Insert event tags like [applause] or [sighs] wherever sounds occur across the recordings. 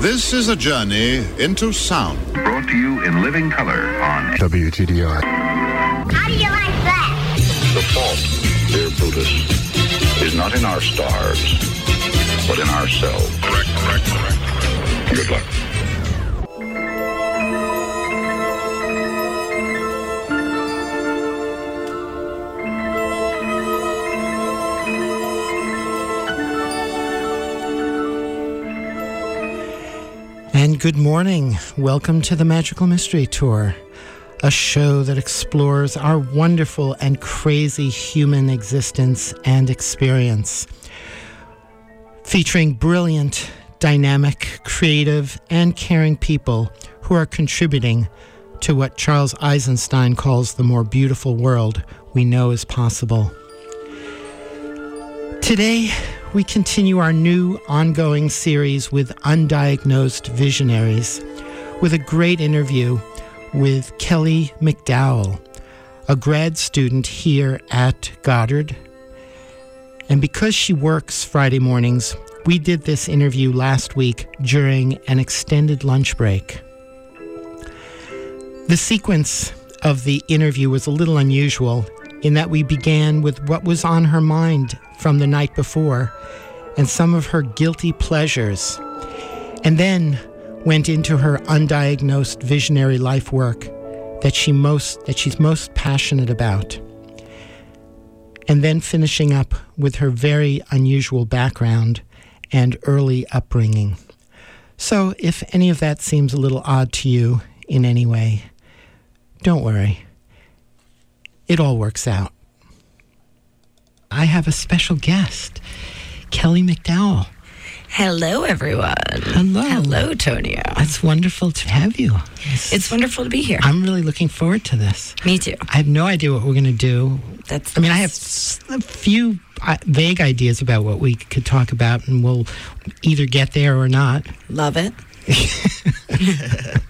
This is a journey into sound. Brought to you in living color on WTDI. How do you like that? The fault, dear Brutus, is not in our stars, but in ourselves. Correct, correct, correct. Good luck. Good morning. Welcome to the Magical Mystery Tour, a show that explores our wonderful and crazy human existence and experience. Featuring brilliant, dynamic, creative, and caring people who are contributing to what Charles Eisenstein calls the more beautiful world we know is possible. Today, we continue our new ongoing series with undiagnosed visionaries with a great interview with Kelly McDowell, a grad student here at Goddard. And because she works Friday mornings, we did this interview last week during an extended lunch break. The sequence of the interview was a little unusual in that we began with what was on her mind from the night before and some of her guilty pleasures, and then went into her undiagnosed visionary life work that she most that she's most passionate about. And then finishing up with her very unusual background and early upbringing. So if any of that seems a little odd to you in any way, don't worry. It all works out. I have a special guest, Kelly McDowell. Hello, everyone. Hello. Hello, Tonio. It's wonderful to have you. It's wonderful to be here. I'm really looking forward to this. Me too. I have no idea what we're going to do. That's. I mean, I have a few uh, vague ideas about what we could talk about, and we'll either get there or not. love it. [laughs]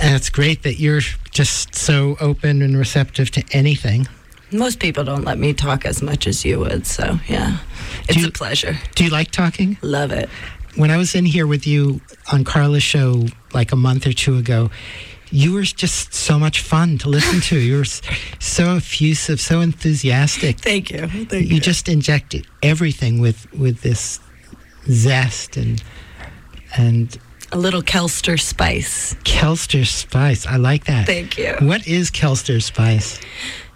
And it's great that you're just so open and receptive to anything. Most people don't let me talk as much as you would, so yeah, it's you- a pleasure. Do you like talking? Love it. when I was in here with you on Carla's show like a month or two ago, you were just so much fun to listen to. You were so effusive, so enthusiastic. Thank you. Thank you. You just injected everything with with this zest and and a little Kelster spice. Kelster spice. I like that. Thank you. What is Kelster spice?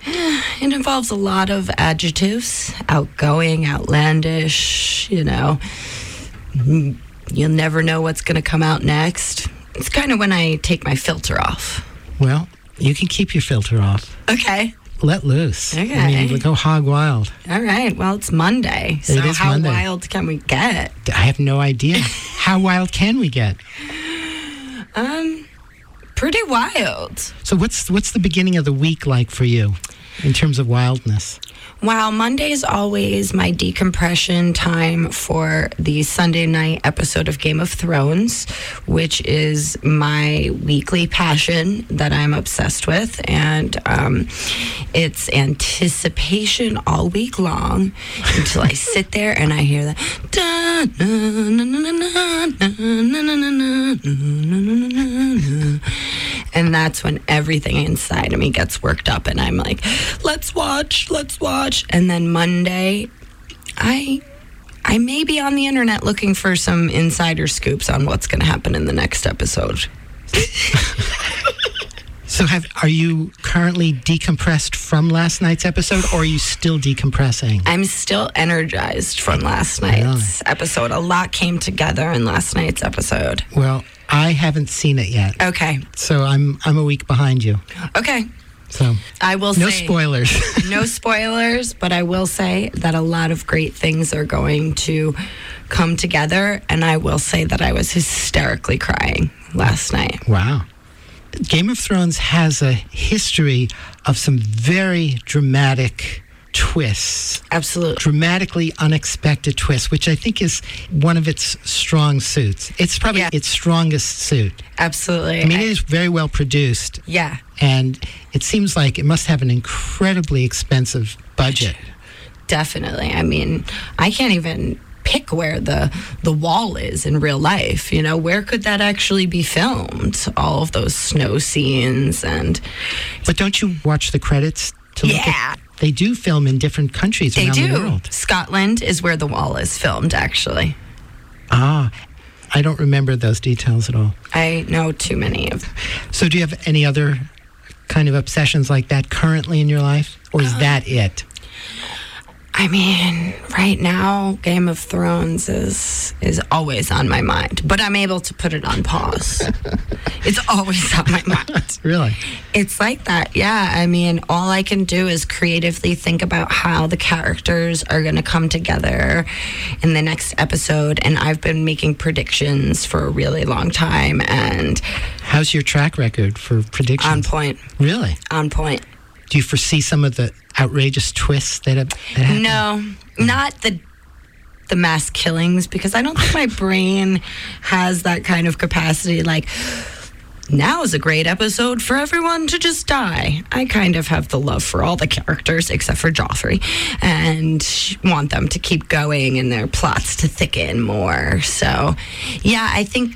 [sighs] It involves a lot of adjectives: outgoing, outlandish. You know, you'll never know what's going to come out next. It's kind of when I take my filter off. Well, you can keep your filter off. Okay. Let loose. I Okay. mean, go hog wild. All right. Well, it's Monday. So is how Monday. wild can we get? I have no idea. [laughs] How wild can we get? Um, pretty wild. So what's what's the beginning of the week like for you in terms of wildness? Wow, Monday is always my decompression time for the Sunday night episode of Game of Thrones, which is my weekly passion that I'm obsessed with. And um, it's anticipation all week long until I sit there and I hear that. And that's when everything inside of me gets worked up and I'm like, let's watch, let's watch. And then Monday, I I may be on the internet looking for some insider scoops on what's going to happen in the next episode. [laughs] so, have, are you currently decompressed from last night's episode, or are you still decompressing? I'm still energized from last night's really? episode. A lot came together in last night's episode. Well, I haven't seen it yet. Okay, So I'm I'm a week behind you. okay. So I will no say spoilers. [laughs] no spoilers, but I will say that a lot of great things are going to come together. And I will say that I was hysterically crying last night. wow. Game of Thrones has a history of some very dramatic twists. Absolutely. dramatically unexpected twists, which I think is one of its strong suits. It's probably Yeah. its strongest suit. Absolutely. I mean, it is very well produced, yeah. and it seems like it must have an incredibly expensive budget. Definitely. I mean, I can't even pick where the the wall is in real life. You know, where could that actually be filmed? All of those snow scenes and But don't you watch the credits to look Yeah. at? They do film in different countries they around the world. Scotland is where the wall is filmed. Actually, Ah, I don't remember those details at all. I know too many of. So, do you have any other kind of obsessions like that currently in your life, or is that it? I mean, right now, Game of Thrones is is always on my mind, but I'm able to put it on pause. [laughs] it's always on my mind. [laughs] Really? It's like that, yeah. I mean, all I can do is creatively think about how the characters are going to come together in the next episode, and I've been making predictions for a really long time, and How's your track record for predictions? on point, Really? on point. Do you foresee some of the outrageous twists that have that happen? No, not the the mass killings because I don't think my brain has that kind of capacity. Like now is a great episode for everyone to just die. I kind of have the love for all the characters except for Joffrey and want them to keep going and their plots to thicken more. So, yeah, I think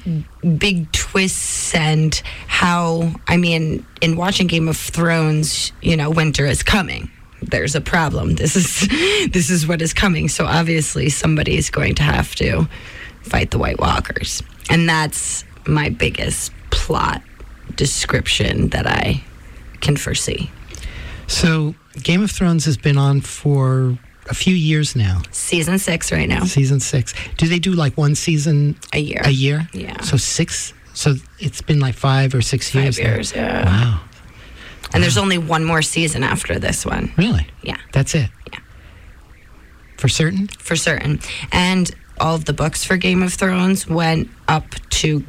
big twists and how, I mean, in watching Game of Thrones, you know, winter is coming. There's a problem. [laughs] This is this is what is coming. So obviously somebody is going to have to fight the White Walkers. And that's my biggest plot description that I can foresee. So, Game of Thrones has been on for a few years now. Season six right now. Season six. Do they do like one season A year. a year? Yeah. So six. So it's been like five or six Five years. years, yeah. Wow. And there's only one more season after this one. Really? Yeah. That's it. Yeah. For certain. for certain. And all of the books for Game of Thrones went up to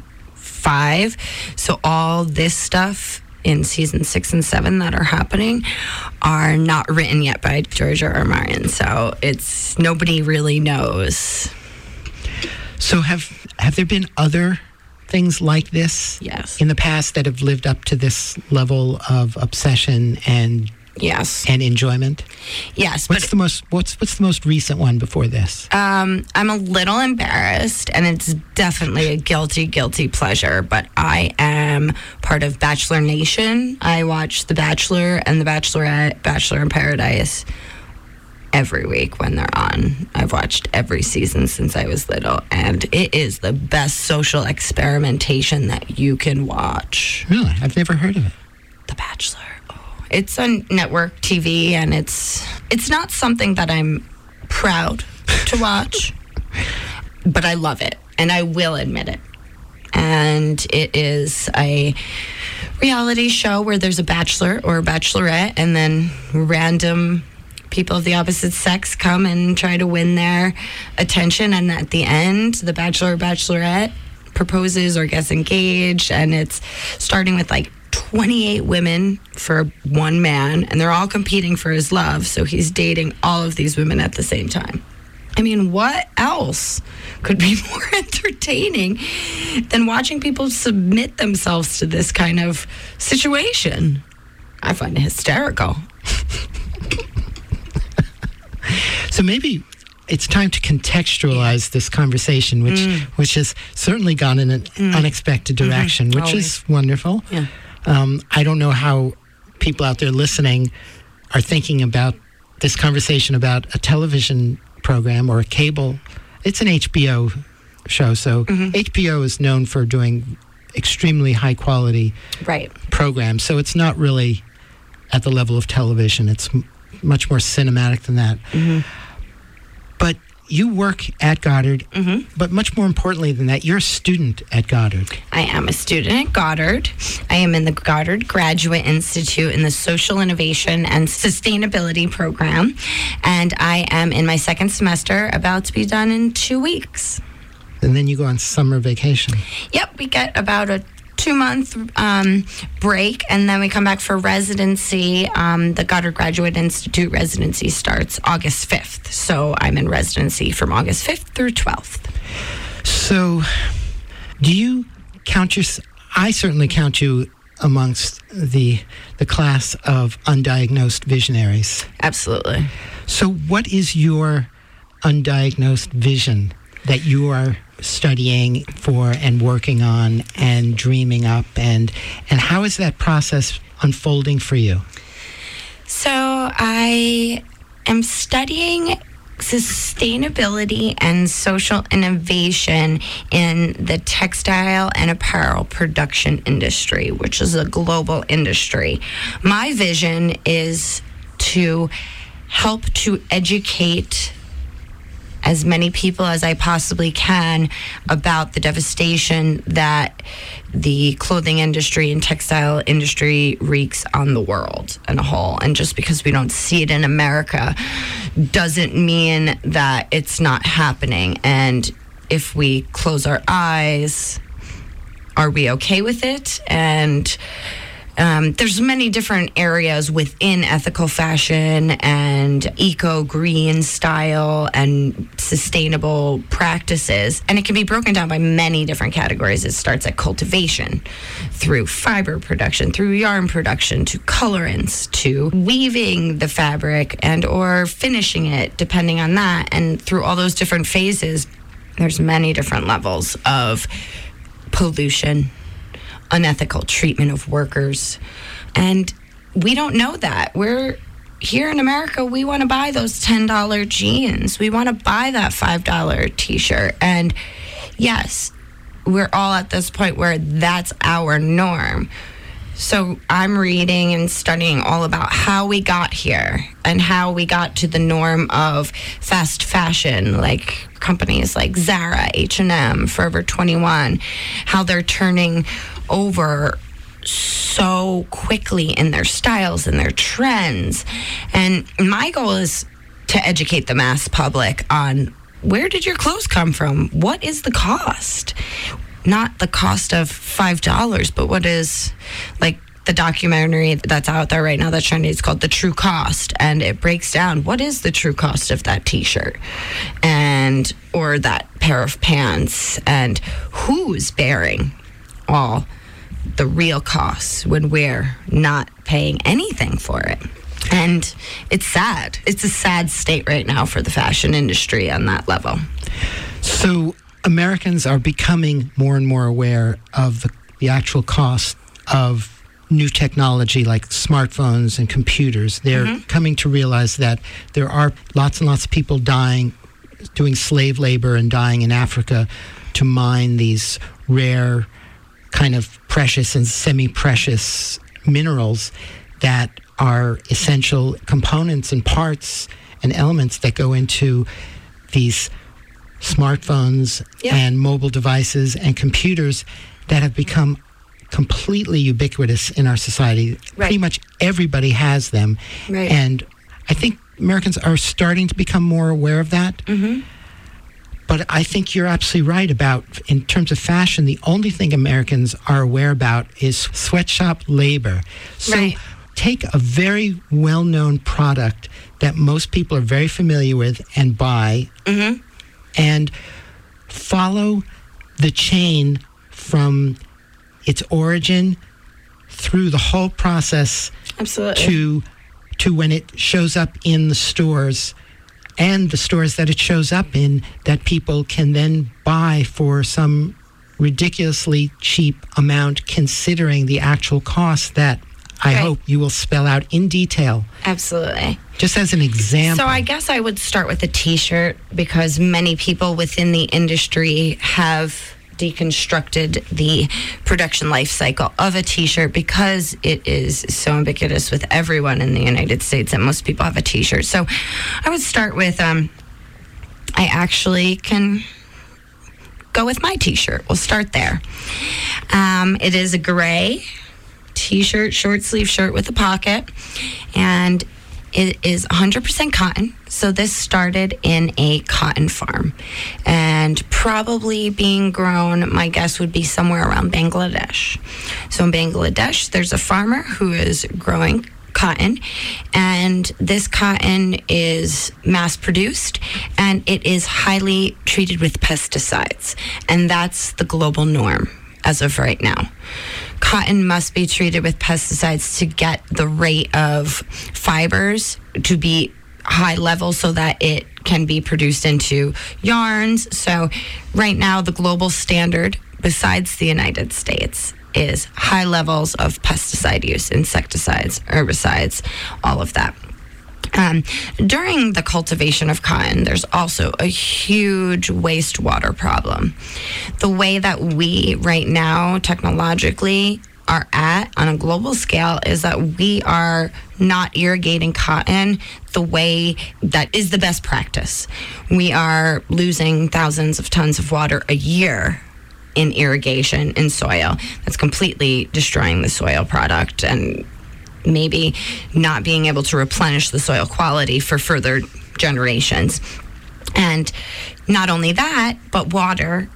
five. So all this stuff in season six and seven that are happening are not written yet by George R. R. Martin. So it's nobody really knows. So have have there been other things like this Yes. in the past that have lived up to this level of obsession and Yes. and enjoyment? Yes. What's the most what's what's the most recent one before this? Um, I'm a little embarrassed, and it's definitely a guilty, guilty pleasure. But I am part of Bachelor Nation. I watch The Bachelor and The Bachelorette, Bachelor in Paradise every week when they're on. I've watched every season since I was little, and it is the best social experimentation that you can watch. Really? I've never heard of it. The Bachelor. It's on network TV, and it's it's not something that I'm proud to watch, but I love it, and I will admit it. And it is a reality show where there's a bachelor or a bachelorette, and then random people of the opposite sex come and try to win their attention. And at the end, the bachelor or bachelorette proposes or gets engaged, and it's starting with like 28 women for one man, and they're all competing for his love. So he's dating all of these women at the same time. I mean, what else could be [laughs] more entertaining than watching people submit themselves to this kind of situation? I find it hysterical. So maybe it's time to contextualize this conversation, which Mm. which has certainly gone in an unexpected direction, which Always. is wonderful. Yeah. Um, I don't know how people out there listening are thinking about this conversation about a television program or a cable. It's an HBO show, so Mm-hmm. HBO is known for doing extremely high quality Right. programs. So it's not really at the level of television. It's m- much more cinematic than that. But you work at Goddard, mm-hmm. but much more importantly than that, you're a student at Goddard. I am a student at Goddard. I am in the Goddard Graduate Institute in the Social Innovation and Sustainability program. And I am in my second semester, about to be done in two weeks. And then you go on summer vacation. Yep, we get about a two month um, break and then we come back for residency. Um, the Goddard Graduate Institute residency starts August 5th. So I'm in residency from August 5th through 12th. So, do you count your? I certainly count you amongst the the class of undiagnosed visionaries. Absolutely. So, what is your undiagnosed vision that you are studying for and working on and dreaming up and and how is that process unfolding for you? So I am studying sustainability and social innovation in the textile and apparel production industry, which is a global industry. My vision is to help to educate as many people as I possibly can about the devastation that the clothing industry and textile industry wreaks on the world and a whole. And just because we don't see it in America doesn't mean that it's not happening. And if we close our eyes, are we okay with it? And um, there's many different areas within ethical fashion and eco green style and sustainable practices. And it can be broken down by many different categories. It starts at cultivation through fiber production through yarn production to colorants to weaving the fabric and or finishing it depending on that. And through all those different phases there's many different levels of pollution unethical treatment of workers. And we don't know that. We're here in America, we want to buy those $10 jeans. We want to buy that $5 t shirt. And yes, we're all at this point where that's our norm. So I'm reading and studying all about how we got here and how we got to the norm of fast fashion, like companies like Zara, H&M, Forever 21, how they're turning over so quickly in their styles and their trends. And my goal is to educate the mass public on where did your clothes come from? What is the cost? Not the cost of $5, but what is like the documentary that's out there right now that's trending is called the true cost and it breaks down what is the true cost of that t-shirt and or that pair of pants and who's bearing all the real costs when we're not paying anything for it. And it's sad. It's a sad state right now for the fashion industry on that level. So, Americans are becoming more and more aware of the, the actual cost of new technology like smartphones and computers. They're mm-hmm. coming to realize that there are lots and lots of people dying, doing slave labor and dying in Africa to mine these rare kind of precious and semi precious minerals that are essential components and parts and elements that go into these smartphones yeah. and mobile devices and computers that have become completely ubiquitous in our society. Right. Pretty much everybody has them. Right. And I think Americans are starting to become more aware of that. Mm-hmm. But I think you're absolutely right about, in terms of fashion, the only thing Americans are aware about is sweatshop labor. So right. take a very well known product that most people are very familiar with and buy mm-hmm. and follow the chain from its origin through the whole process Absolutely. to to when it shows up in the stores and the stores that it shows up in that people can then buy for some ridiculously cheap amount considering the actual cost that I right. hope you will spell out in detail. Absolutely. Just as an example. So I guess I would start with a t-shirt because many people within the industry have deconstructed the production life cycle of a t-shirt because it is so ubiquitous with everyone in the United States that most people have a t-shirt. So I would start with um, I actually can go with my t-shirt. We'll start there. Um, it is a gray t-shirt, short sleeve shirt with a pocket, and it is 100% cotton. So this started in a cotton farm and probably being grown, my guess would be somewhere around Bangladesh. So in Bangladesh, there's a farmer who is growing cotton and this cotton is mass produced and it is highly treated with pesticides and that's the global norm as of right now cotton must be treated with pesticides to get the rate of fibers to be high level so that it can be produced into yarns. So, right now, the global standard, besides the United States, is high levels of pesticide use, insecticides, herbicides, all of that. Um, during the cultivation of cotton, there's also a huge wastewater problem. The way that we, right now, technologically, are at on a global scale is that we are not irrigating cotton the way that is the best practice. We are losing thousands of tons of water a year in irrigation in soil. That's completely destroying the soil product and maybe not being able to replenish the soil quality for further generations. And not only that, but water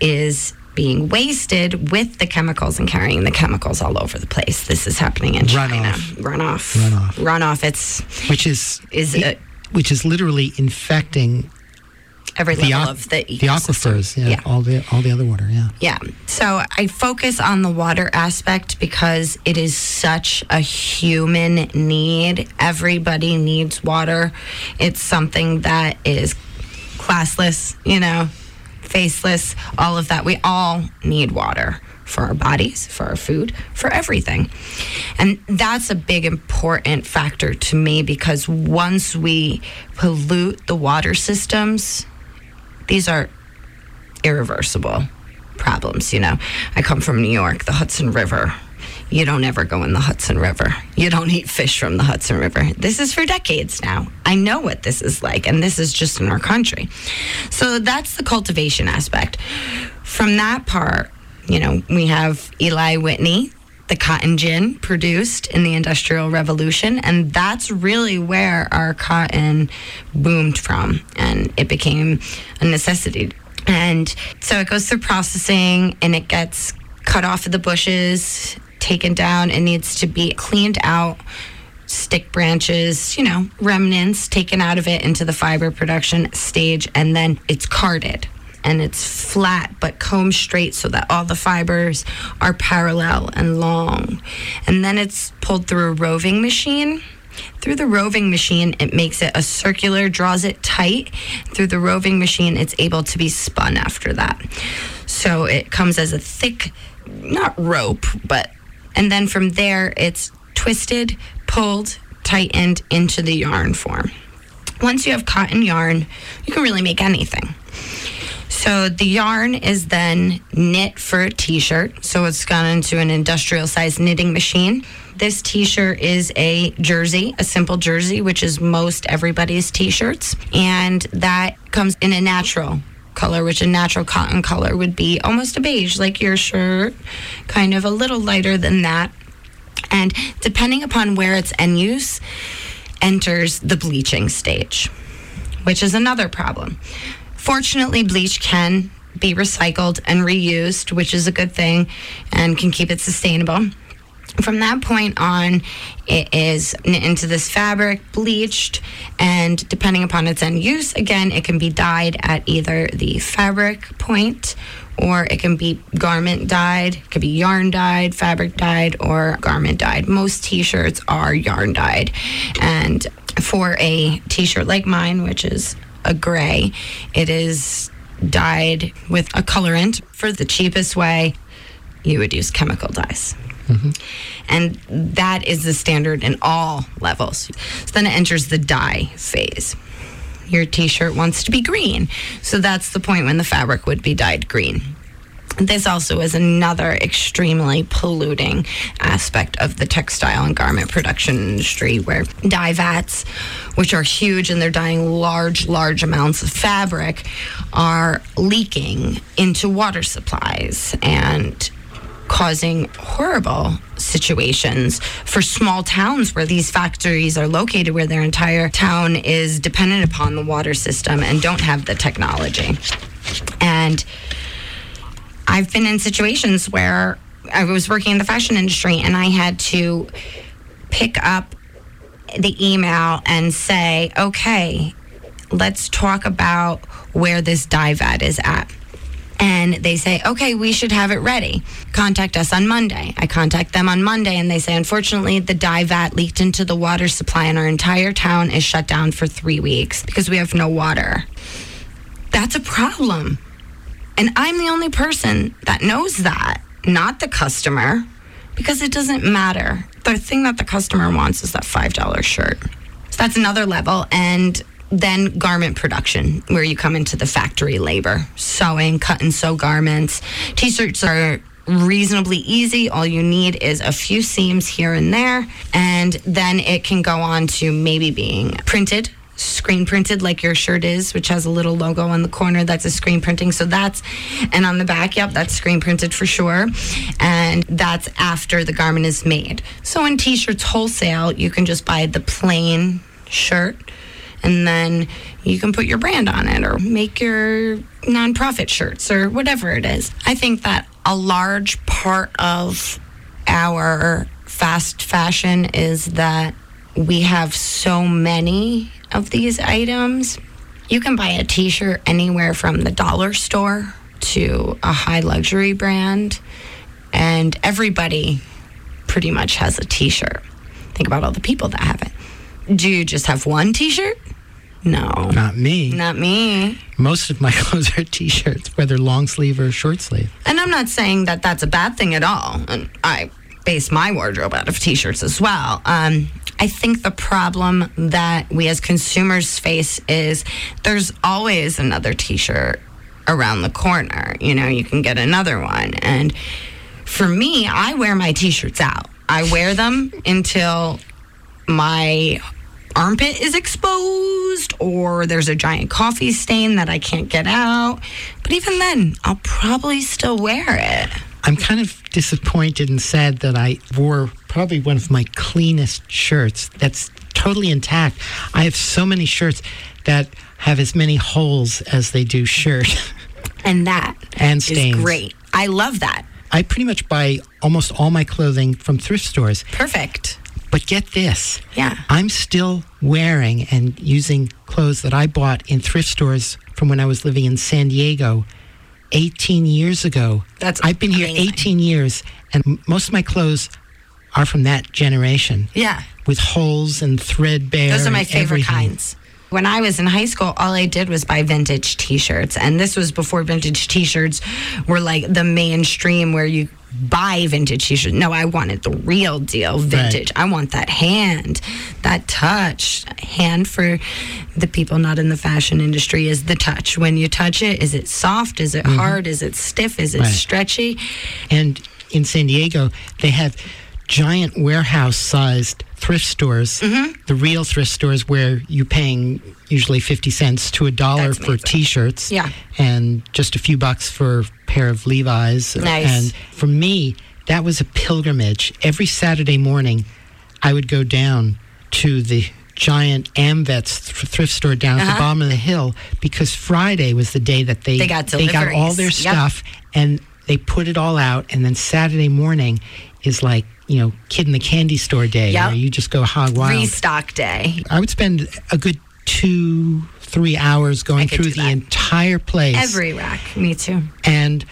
is being wasted with the chemicals and carrying the chemicals all over the place. This is happening in China. Runoff. Runoff. Runoff. Runoff. It's which is Is it- which is literally infecting every the, level aqu- of the the aquifers, yeah, yeah. all the all the other water, yeah. Yeah. So I focus on the water aspect because it is such a human need. Everybody needs water. It's something that is classless, you know, faceless, all of that. We all need water for our bodies, for our food, for everything. And that's a big important factor to me because once we pollute the water systems, these are irreversible problems. You know, I come from New York, the Hudson River. You don't ever go in the Hudson River. You don't eat fish from the Hudson River. This is for decades now. I know what this is like, and this is just in our country. So that's the cultivation aspect. From that part, you know, we have Eli Whitney, the cotton gin produced in the Industrial Revolution, and that's really where our cotton boomed from, and it became a necessity. And so it goes through processing, and it gets cut off of the bushes, taken down, it needs to be cleaned out. Stick branches, you know, remnants taken out of it into the fiber production stage, and then it's carded and it's flat but combed straight so that all the fibers are parallel and long. And then it's pulled through a roving machine. Through the roving machine, it makes it a circular, draws it tight. Through the roving machine, it's able to be spun after that. So it comes as a thick, not rope, but, and then from there, it's twisted, pulled, tightened into the yarn form. Once you have cotton yarn, you can really make anything. So the yarn is then knit for a t-shirt. So it's gone into an industrial size knitting machine. This t-shirt is a jersey, a simple jersey, which is most everybody's t-shirts. And that comes in a natural color, which a natural cotton color would be almost a beige, like your shirt, kind of a little lighter than that. And depending upon where its end use enters the bleaching stage, which is another problem. Fortunately, bleach can be recycled and reused, which is a good thing and can keep it sustainable. From that point on, it is knit into this fabric, bleached, and depending upon its end use, again, it can be dyed at either the fabric point or it can be garment dyed, it could be yarn dyed, fabric dyed, or garment dyed. Most t shirts are yarn dyed. And for a t shirt like mine, which is a gray, it is dyed with a colorant. For the cheapest way, you would use chemical dyes. Mm-hmm. And that is the standard in all levels. So then it enters the dye phase. Your t shirt wants to be green. So that's the point when the fabric would be dyed green. This also is another extremely polluting aspect of the textile and garment production industry where dye vats, which are huge and they're dyeing large, large amounts of fabric, are leaking into water supplies and causing horrible situations for small towns where these factories are located, where their entire town is dependent upon the water system and don't have the technology. And I've been in situations where I was working in the fashion industry and I had to pick up the email and say, okay, let's talk about where this dye vat is at. And they say, okay, we should have it ready. Contact us on Monday. I contact them on Monday and they say, unfortunately, the dye vat leaked into the water supply and our entire town is shut down for three weeks because we have no water. That's a problem. And I'm the only person that knows that, not the customer, because it doesn't matter. The thing that the customer wants is that $5 shirt. So that's another level. And then garment production, where you come into the factory labor, sewing, cut and sew garments. T shirts are reasonably easy. All you need is a few seams here and there, and then it can go on to maybe being printed. Screen printed, like your shirt is, which has a little logo on the corner. That's a screen printing. So that's, and on the back, yep, that's screen printed for sure. And that's after the garment is made. So in t shirts wholesale, you can just buy the plain shirt and then you can put your brand on it or make your nonprofit shirts or whatever it is. I think that a large part of our fast fashion is that we have so many of these items. You can buy a t shirt anywhere from the dollar store to a high luxury brand, and everybody pretty much has a t shirt. Think about all the people that have it. Do you just have one t shirt? No. Not me. Not me. Most of my [laughs] clothes are t-shirts, whether long sleeve or short sleeve. And I'm not saying that that's a bad thing at all. And I base my wardrobe out of t-shirts as well. Um, I think the problem that we as consumers face is there's always another t-shirt around the corner. You know, you can get another one. And for me, I wear my t-shirts out. I wear them until my armpit is exposed or there's a giant coffee stain that I can't get out. But even then, I'll probably still wear it. I'm kind of disappointed and sad that I wore probably one of my cleanest shirts that's totally intact. I have so many shirts that have as many holes as they do shirt. [laughs] And that And is great. I love that. I pretty much buy almost all my clothing from thrift stores. Perfect. But get this. Yeah. I'm still wearing and using clothes that I bought in thrift stores from when I was living in San Diego 18 years ago. That's I've been here 18 years and most of my clothes are from that generation Yeah. with holes and threadbare. Those are my favorite everything. kinds. When I was in high school, all I did was buy vintage t shirts. And this was before vintage t shirts were like the mainstream where you buy vintage t shirts. No, I wanted the real deal vintage. I want that hand, that touch. Hand for the people not in the fashion industry is the touch. When you touch it, is it soft? Is it hard? Is it stiff? Is it Mm-hmm. Right. stretchy? And in San Diego, they have giant warehouse sized thrift stores, Mm-hmm. the real thrift stores where you're paying usually 50 cents to a dollar for t shirts Yeah. and just a few bucks for a pair of Levi's. Nice. And for me, that was a pilgrimage. Every Saturday morning, I would go down to the giant Amvets th- thrift store down at the Uh-huh. bottom of the hill because Friday was the day that they They got they got all their Yep. stuff and they put it all out and then Saturday morning is like you know kid in the candy store day Yep. where you just go hog wild. Restock day. I would spend a good two three hours going through the entire place Every rack. Me too. and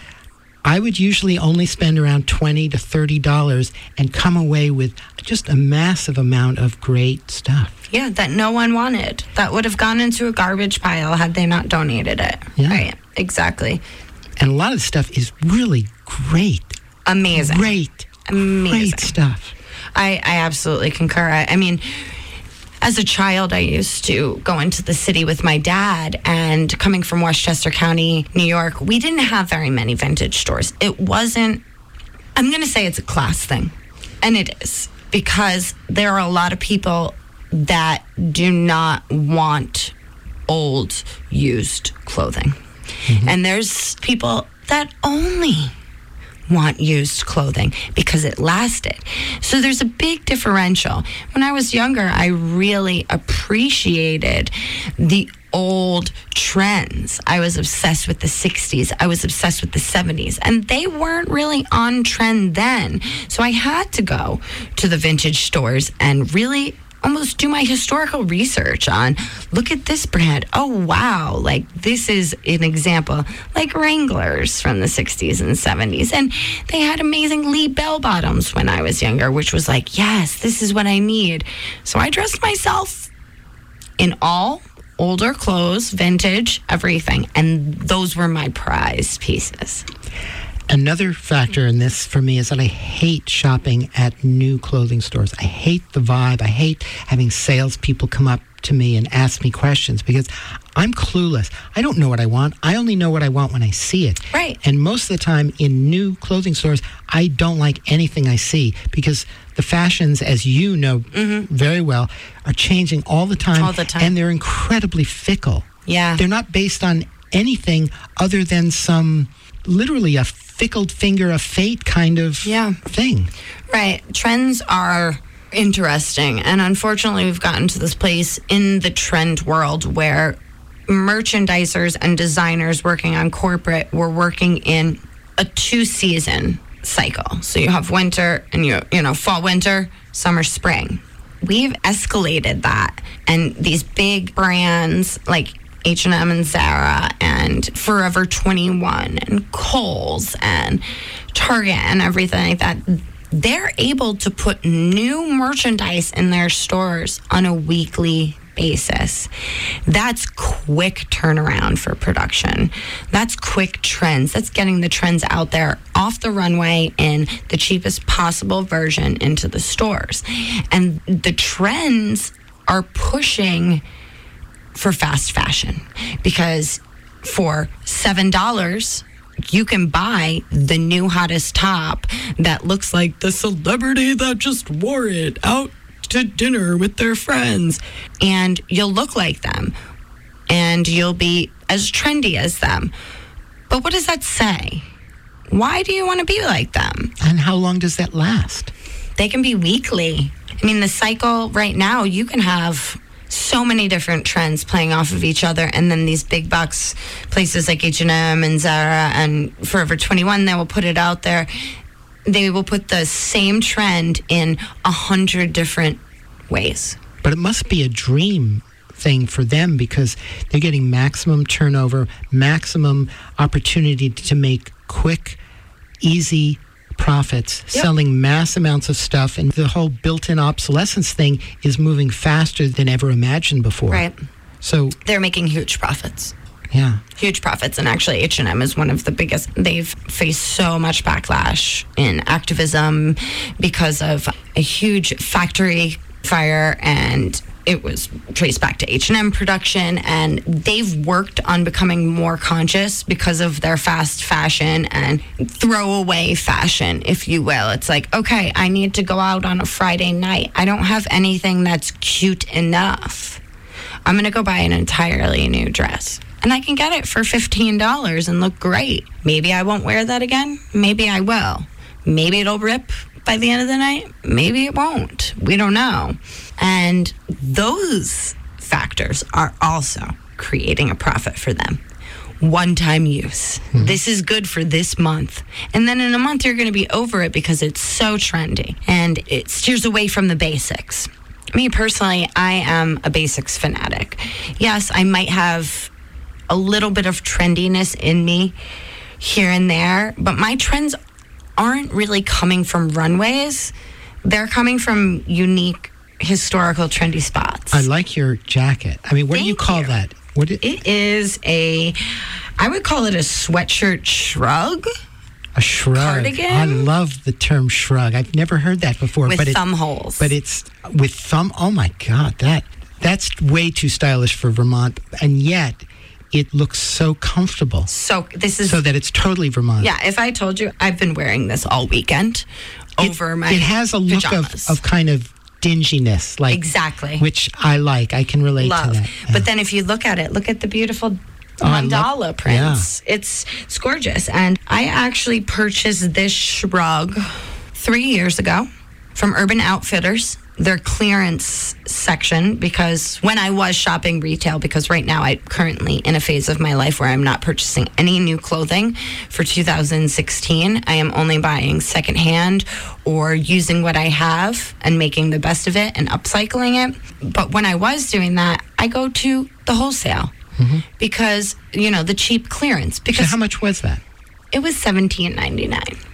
I would usually only spend around twenty to thirty dollars and come away with just a massive amount of great stuff. Yeah, that no one wanted. That would have gone into a garbage pile had they not donated it. Yeah. Right. Exactly. And a lot of the stuff is really great. Amazing. Great. Amazing. Great stuff. I, I absolutely concur. I, I mean, as a child, I used to go into the city with my dad, and coming from Westchester County, New York, we didn't have very many vintage stores. It wasn't, I'm going to say it's a class thing, and it is because there are a lot of people that do not want old used clothing. Mm-hmm. And there's people that only want used clothing because it lasted. So there's a big differential. When I was younger, I really appreciated the old trends. I was obsessed with the 60s. I was obsessed with the 70s. And they weren't really on trend then. So I had to go to the vintage stores and really almost do my historical research on look at this brand. Oh, wow. Like, this is an example, like Wranglers from the 60s and 70s. And they had amazing Lee bell bottoms when I was younger, which was like, yes, this is what I need. So I dressed myself in all older clothes, vintage, everything. And those were my prize pieces. Another factor in this for me is that I hate shopping at new clothing stores. I hate the vibe. I hate having salespeople come up to me and ask me questions because I'm clueless. I don't know what I want. I only know what I want when I see it. Right. And most of the time in new clothing stores, I don't like anything I see because the fashions, as you know very well, are changing all the time. Mm-hmm. All the time. And they're incredibly fickle. Yeah. They're not based on anything other than some literally a fickle finger of fate kind of Yeah. thing. Right. Trends are interesting. And unfortunately, we've gotten to this place in the trend world where merchandisers and designers working on corporate were working in a two season cycle. So you have winter and you you know fall winter, summer spring. We've escalated that and these big brands like H&M and Zara and Forever 21 and Kohl's and Target and everything like that they're able to put new merchandise in their stores on a weekly basis. That's quick turnaround for production. That's quick trends. That's getting the trends out there off the runway in the cheapest possible version into the stores. And the trends are pushing for fast fashion. Because for $7 you can buy the new hottest top that looks like the celebrity that just wore it out to dinner with their friends. And you'll look like them. And you'll be as trendy as them. But what does that say? Why do you want to be like them? And how long does that last? they can be weekly. I mean, the cycle right now, you can have so many different trends playing off of each other, and then these big box places like H and Zara and Forever Twenty One, they will put it out there. They will put the same trend in a hundred different ways. But it must be a dream thing for them because they're getting maximum turnover, maximum opportunity to make quick, easy profits, Yep. selling mass amounts of stuff, and the whole built-in obsolescence thing is moving faster than ever imagined before. Right. So, They're making huge profits. yeah. huge profits and actually h&m is one of the biggest they've faced so much backlash in activism because of a huge factory fire and it was traced back to h&m production and they've worked on becoming more conscious because of their fast fashion and throwaway fashion if you will it's like okay i need to go out on a friday night i don't have anything that's cute enough I'm going to go buy an entirely new dress. And I can get it for $15 and look great. Maybe I won't wear that again. Maybe I will. Maybe it'll rip by the end of the night. Maybe it won't. We don't know. And those factors are also creating a profit for them. One time use. Hmm. This is good for this month. And then in a month, you're going to be over it because it's so trendy and it steers away from the basics. Me personally, I am a basics fanatic. Yes, I might have a little bit of trendiness in me here and there, but my trends aren't really coming from runways. They're coming from unique historical trendy spots. I like your jacket. I mean, what do you call you. that? What it, it is a I would call it a sweatshirt shrug a shrug. cardigan? I love the term shrug. I've never heard that before. with but it- thumb holes. But it's with thumb. Oh my God, that that's way too stylish for Vermont, and yet it looks so comfortable. so this is So that it's totally Vermont. yeah. If I told you I've been wearing this all weekend It- over my It has a look of, pajamas. of kind of dinginess, like Exactly. which I like. I can relate love. to that. But then if you look at it, look at the beautiful Oh, love- mandala prints. It's it's gorgeous. And I actually purchased this shrug three years ago from Urban Outfitters their clearance section because when I was shopping retail, because right now I'm currently in a phase of my life where I'm not purchasing any new clothing for 2016. I am only buying secondhand or using what I have and making the best of it and upcycling it. But when I was doing that, I go to the wholesale mm-hmm. because, you know, the cheap clearance So because how much was that? it was $17.99.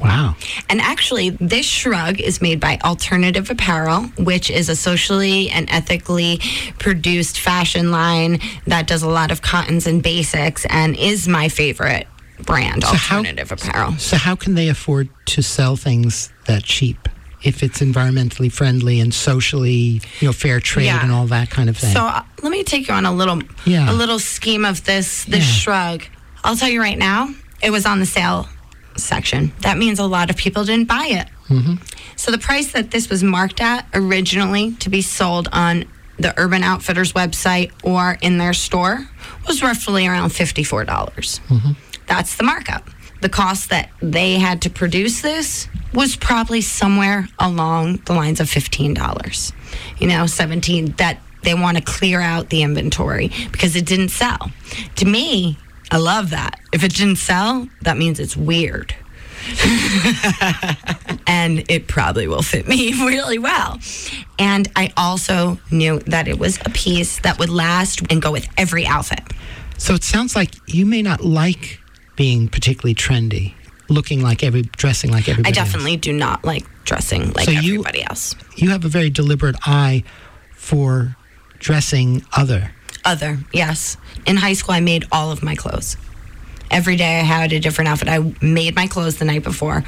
Wow. And actually, this shrug is made by Alternative Apparel, which is a socially and ethically produced fashion line that does a lot of cottons and basics and is my favorite brand, So how- Alternative Apparel. So how can they afford to sell things that cheap if it's environmentally friendly and socially, you know, fair trade Yeah. and all that kind of thing? So uh, let me take you on a little Yeah. a little scheme of this this Yeah. shrug. I'll tell you right now, it was on the sale section. That means a lot of people didn't buy it. Mm-hmm. So the price that this was marked at originally to be sold on the Urban Outfitters website or in their store was roughly around 54. dollars Mm-hmm. That's the markup. The cost that they had to produce this was probably somewhere along the lines of $15. You know, 17 that they want to clear out the inventory because it didn't sell. To me, I love that. If it didn't sell, that means it's weird. [laughs] and it probably will fit me [laughs] really well. And I also knew that it was a piece that would last and go with every outfit. So it sounds like you may not like being particularly trendy, looking like every, dressing like I everybody. else. definitely do not like dressing like So you- everybody else. You have a very deliberate eye for dressing other. Other, yes. In high school, I made all of my clothes. Every day I had a different outfit. I made my clothes the night before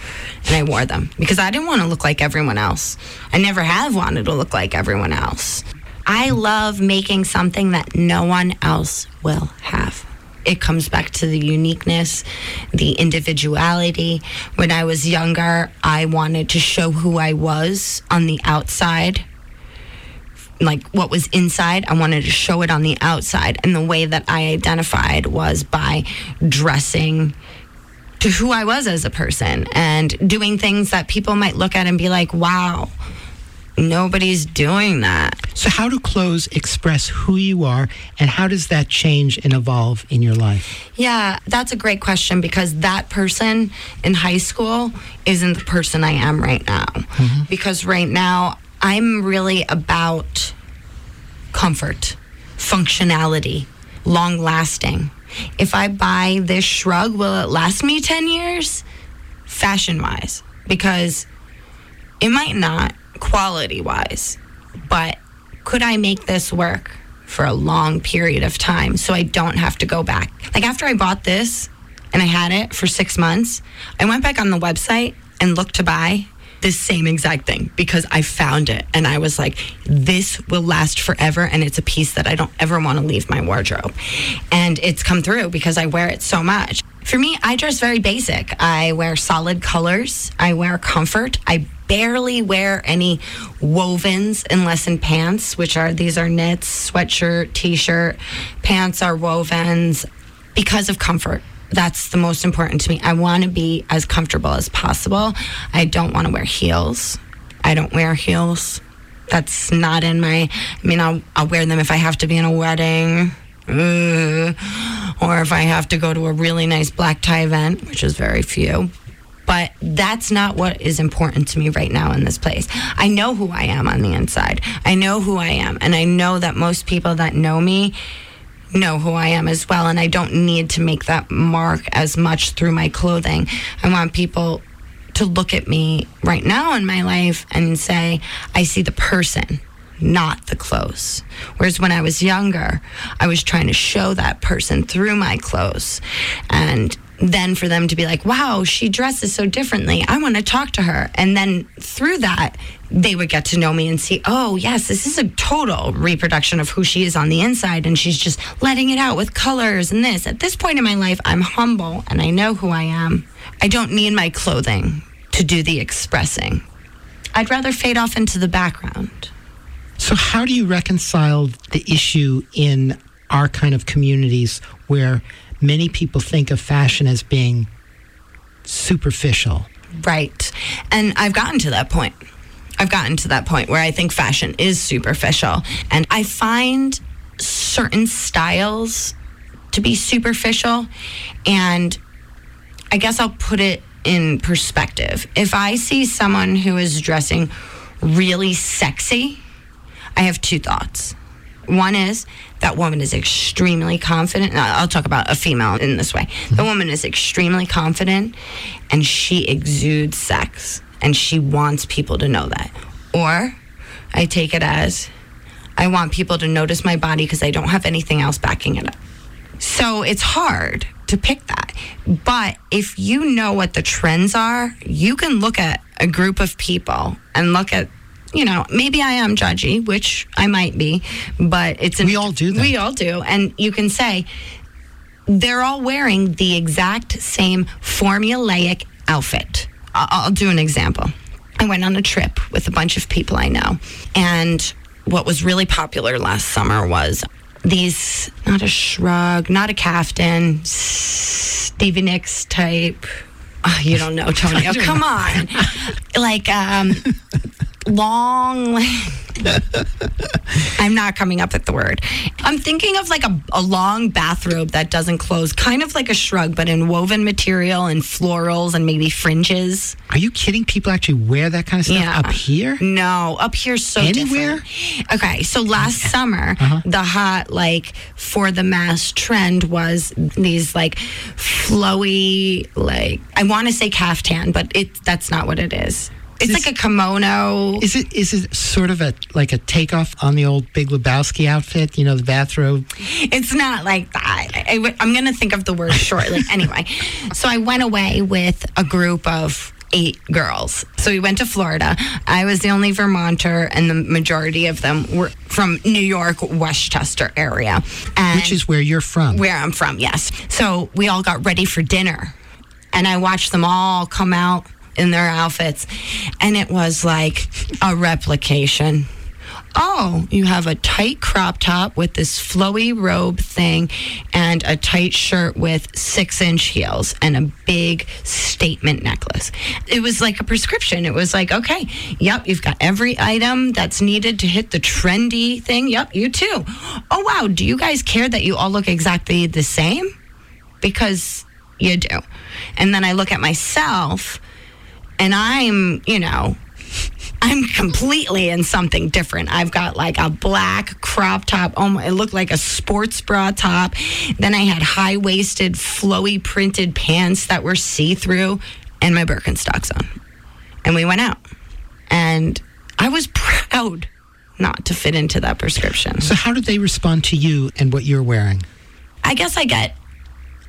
and I wore them because I didn't want to look like everyone else. I never have wanted to look like everyone else. I love making something that no one else will have. It comes back to the uniqueness, the individuality. When I was younger, I wanted to show who I was on the outside like what was inside i wanted to show it on the outside. And the way that i identified was by dressing to who i was as a person and doing things that people might look at and be like wow nobody's doing that. So how do clothes express who you are and how does that change and evolve in your life? yeah that's a great question because that person in high school isn't the person i am right now. Mm-hmm. Because right now i'm really about comfort, functionality, long lasting. If I buy this shrug, will it last me 10 years? Fashion wise, because it might not quality wise, but could I make this work for a long period of time so I don't have to go back? Like after I bought this and I had it for six months, I went back on the website and looked to buy this same exact thing because I found it and I was like, this will last forever. And it's a piece that I don't ever want to leave my wardrobe. And it's come through because I wear it so much. For me, I dress very basic. I wear solid colors, I wear comfort. I barely wear any wovens unless in pants, which are these are knits, sweatshirt, t shirt. Pants are wovens because of comfort that's the most important to me. I want to be as comfortable as possible. I don't want to wear heels. I don't wear heels. That's not in my. I mean, I'll I'll wear them if I have to be in a wedding, uh, or if I have to go to a really nice black tie event, which is very few. But that's not what is important to me right now in this place. I know who I am on the inside. I know who I am, and I know that most people that know me know who I am as well. And I don't need to make that mark as much through my clothing. I want people to look at me right now in my life and say, I see the person, not the clothes. Whereas when I was younger, I was trying to show that person through my clothes. And then for them to be like, wow, she dresses so differently. I want to talk to her. And then through that, they would get to know me and see, oh, yes, this is a total reproduction of who she is on the inside. And she's just letting it out with colors and this. At this point in my life, I'm humble and I know who I am. I don't need my clothing to do the expressing. I'd rather fade off into the background. So how do you reconcile the issue in our kind of communities where many people think of fashion as being superficial? Right. And I've gotten to that point. I've gotten to that point where I think fashion is superficial. And I find certain styles to be superficial. And I guess I'll put it in perspective. If I see someone who is dressing really sexy, I have two thoughts. One is that woman is extremely confident. I'll talk about a female in this way. The woman is extremely confident and she exudes sex and she wants people to know that. Or I take it as I want people to notice my body because I don't have anything else backing it up. So it's hard to pick that. But if you know what the trends are, you can look at a group of people and look at, you know, maybe I am judgy, which I might be, but it's an, We all do that. We all do, and you can say they're all wearing the exact same formulaic outfit. I'll do an example. I went on a trip with a bunch of people I know, and what was really popular last summer was these not a shrug, not a caftan, Stevie Nicks type. Oh, you don't know, [laughs] Tony. Oh, come on. [laughs] like um long [laughs] I'm not coming up with the word. I'm thinking of like a, a long bathrobe that doesn't close, kind of like a shrug, but in woven material and florals and maybe fringes. Are you kidding? People actually wear that kind of stuff Yeah. up here? No, up here so Anywhere? different. Okay, so last summer, uh-huh. the hot like for the mass trend was these like flowy like I want to say caftan, but it that's not what it is. It's This- like a kimono. Is it is it sort of a like a takeoff on the old Big Lebowski outfit? You know, the bathrobe. It's not like that. I, am going to think of the word shortly. [laughs] anyway, so I went away with a group of eight girls. So we went to Florida. I was the only Vermonter, and the majority of them were from New York, Westchester area. And Which is where you're from. where I'm from, yes. So we all got ready for dinner, and I watched them all come out in their outfits, and it was like a replication. Oh, you have a tight crop top with this flowy robe thing, and a tight shirt with six inch heels, and a big statement necklace. It was like a prescription. It was like, okay, yep, you've got every item that's needed to hit the trendy thing. Yep, you too. Oh, wow. Do you guys care that you all look exactly the same? Because you do. And then I look at myself and I'm, you know, I'm completely in something different. I've got like a black crop top. Oh, it looked like a sports bra top. Then I had high waisted, flowy printed pants that were see through and my Birkenstocks on. And we went out. And I was proud not to fit into that prescription. So how did they respond to you and what you're wearing? I guess I get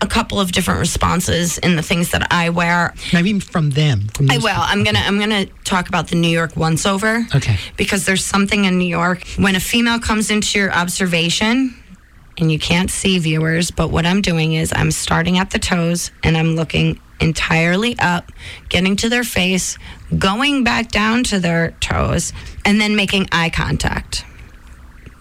a couple of different responses in the things that I wear. I mean, from them. From I will. I'm gonna. I'm gonna talk about the New York once over. Okay. Because there's something in New York when a female comes into your observation, and you can't see viewers, but what I'm doing is I'm starting at the toes and I'm looking entirely up, getting to their face, going back down to their toes, and then making eye contact.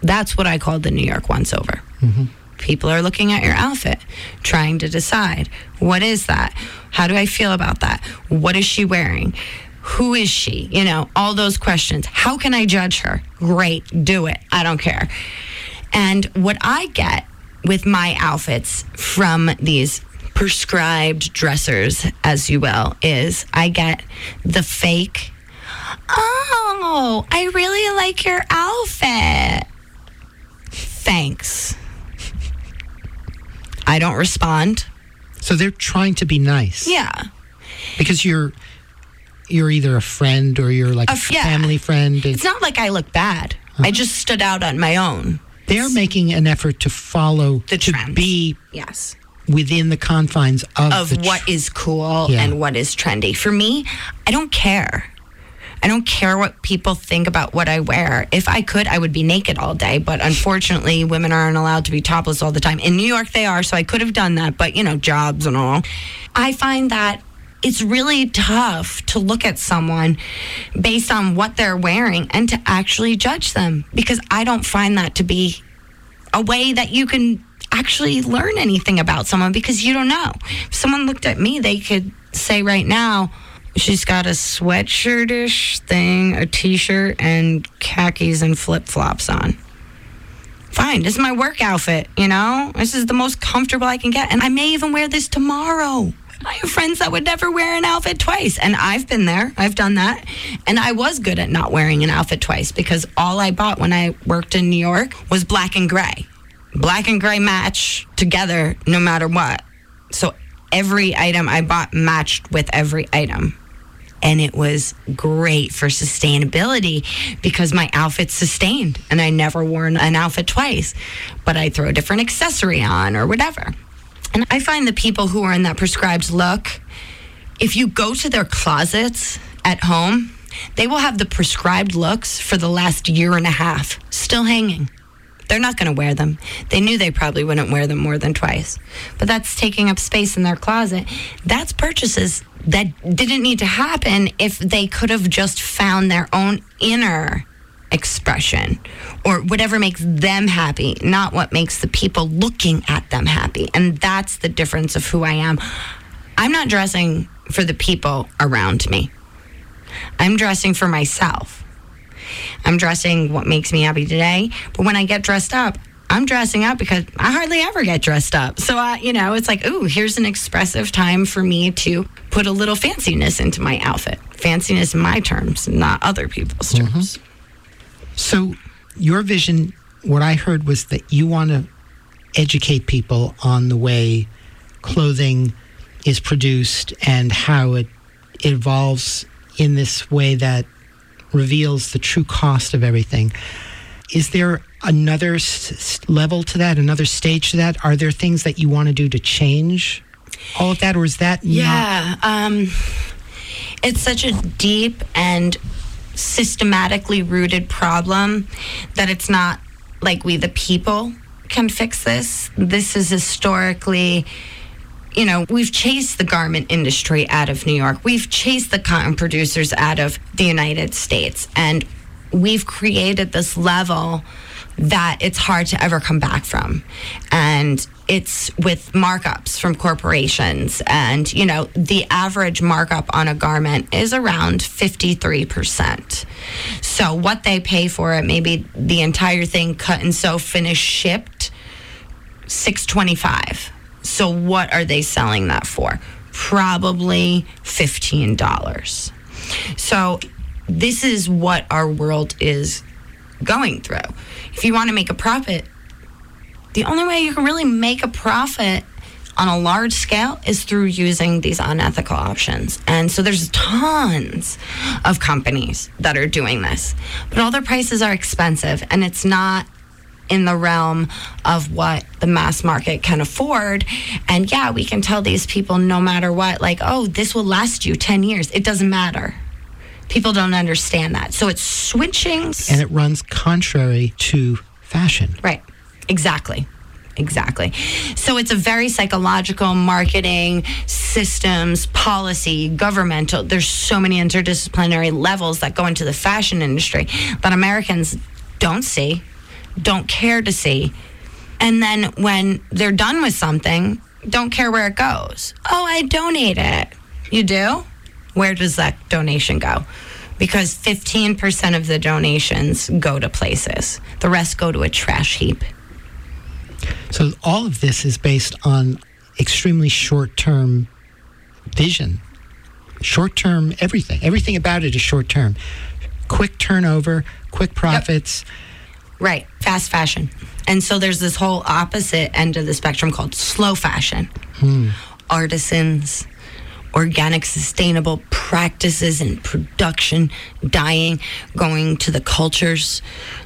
That's what I call the New York once over. Mm-hmm. People are looking at your outfit, trying to decide what is that? How do I feel about that? What is she wearing? Who is she? You know, all those questions. How can I judge her? Great, do it. I don't care. And what I get with my outfits from these prescribed dressers, as you will, is I get the fake, oh, I really like your outfit. Thanks. I don't respond. So they're trying to be nice. Yeah. Because you're you're either a friend or you're like A a, f- yeah. family friend. It's not like I look bad. I uh-huh. just stood out on my own. They're making an effort to follow The to trends. be Yes. within the confines of, Of the tr- what is cool Yeah. and what is trendy. For me, I don't care. I don't care what people think about what I wear. If I could, I would be naked all day. But unfortunately, women aren't allowed to be topless all the time. In New York, they are. So I could have done that. But, you know, jobs and all. I find that it's really tough to look at someone based on what they're wearing and to actually judge them because I don't find that to be a way that you can actually learn anything about someone because you don't know. If someone looked at me, they could say right now, She's got a sweatshirtish thing, a t shirt, and khakis and flip flops on. Fine, this is my work outfit, you know? This is the most comfortable I can get. And I may even wear this tomorrow. I have friends that would never wear an outfit twice. And I've been there, I've done that. And I was good at not wearing an outfit twice because all I bought when I worked in New York was black and gray. Black and gray match together no matter what. So every item I bought matched with every item and it was great for sustainability because my outfit sustained and I never wore an outfit twice, but I throw a different accessory on or whatever. And I find the people who are in that prescribed look, if you go to their closets at home, they will have the prescribed looks for the last year and a half still hanging. They're not going to wear them. They knew they probably wouldn't wear them more than twice. But that's taking up space in their closet. That's purchases that didn't need to happen if they could have just found their own inner expression or whatever makes them happy, not what makes the people looking at them happy. And that's the difference of who I am. I'm not dressing for the people around me. I'm dressing for myself. I'm dressing what makes me happy today. But when I get dressed up, I'm dressing up because I hardly ever get dressed up. So, I, you know, it's like, ooh, here's an expressive time for me to put a little fanciness into my outfit. Fanciness in my terms, not other people's mm-hmm. terms. So, your vision, what I heard was that you want to educate people on the way clothing is produced and how it evolves in this way that reveals the true cost of everything. Is there another s- level to that, another stage to that? Are there things that you want to do to change all of that, or is that not? Yeah. Um, it's such a deep and systematically rooted problem that it's not like we, the people, can fix this. This is historically. You know, we've chased the garment industry out of New York. We've chased the cotton producers out of the United States. And we've created this level that it's hard to ever come back from. And it's with markups from corporations. And, you know, the average markup on a garment is around 53%. So what they pay for it, maybe the entire thing cut and sew, finished, shipped, 625. So what are they selling that for? Probably $15. So this is what our world is going through. If you want to make a profit, the only way you can really make a profit on a large scale is through using these unethical options. And so there's tons of companies that are doing this, but all their prices are expensive and it's not in the realm of what the mass market can afford. And yeah, we can tell these people no matter what, like, oh, this will last you 10 years. It doesn't matter. People don't understand that. So it's switching. And it runs contrary to fashion. Right. Exactly. Exactly. So it's a very psychological marketing, systems, policy, governmental. There's so many interdisciplinary levels that go into the fashion industry that Americans don't see, don't care to see. And then when they're done with something, don't care where it goes. Oh, I donate it. You do? Where does that donation go? Because 15% of the donations go to places, the rest go to a trash heap. So all of this is based on extremely short-term vision. Short-term everything. Everything about it is short-term. Quick turnover, quick profits. Right, fast fashion. And so there's this whole opposite end of the spectrum called slow fashion. Hmm. Artisans, organic, sustainable practices in production, dyeing, going to the cultures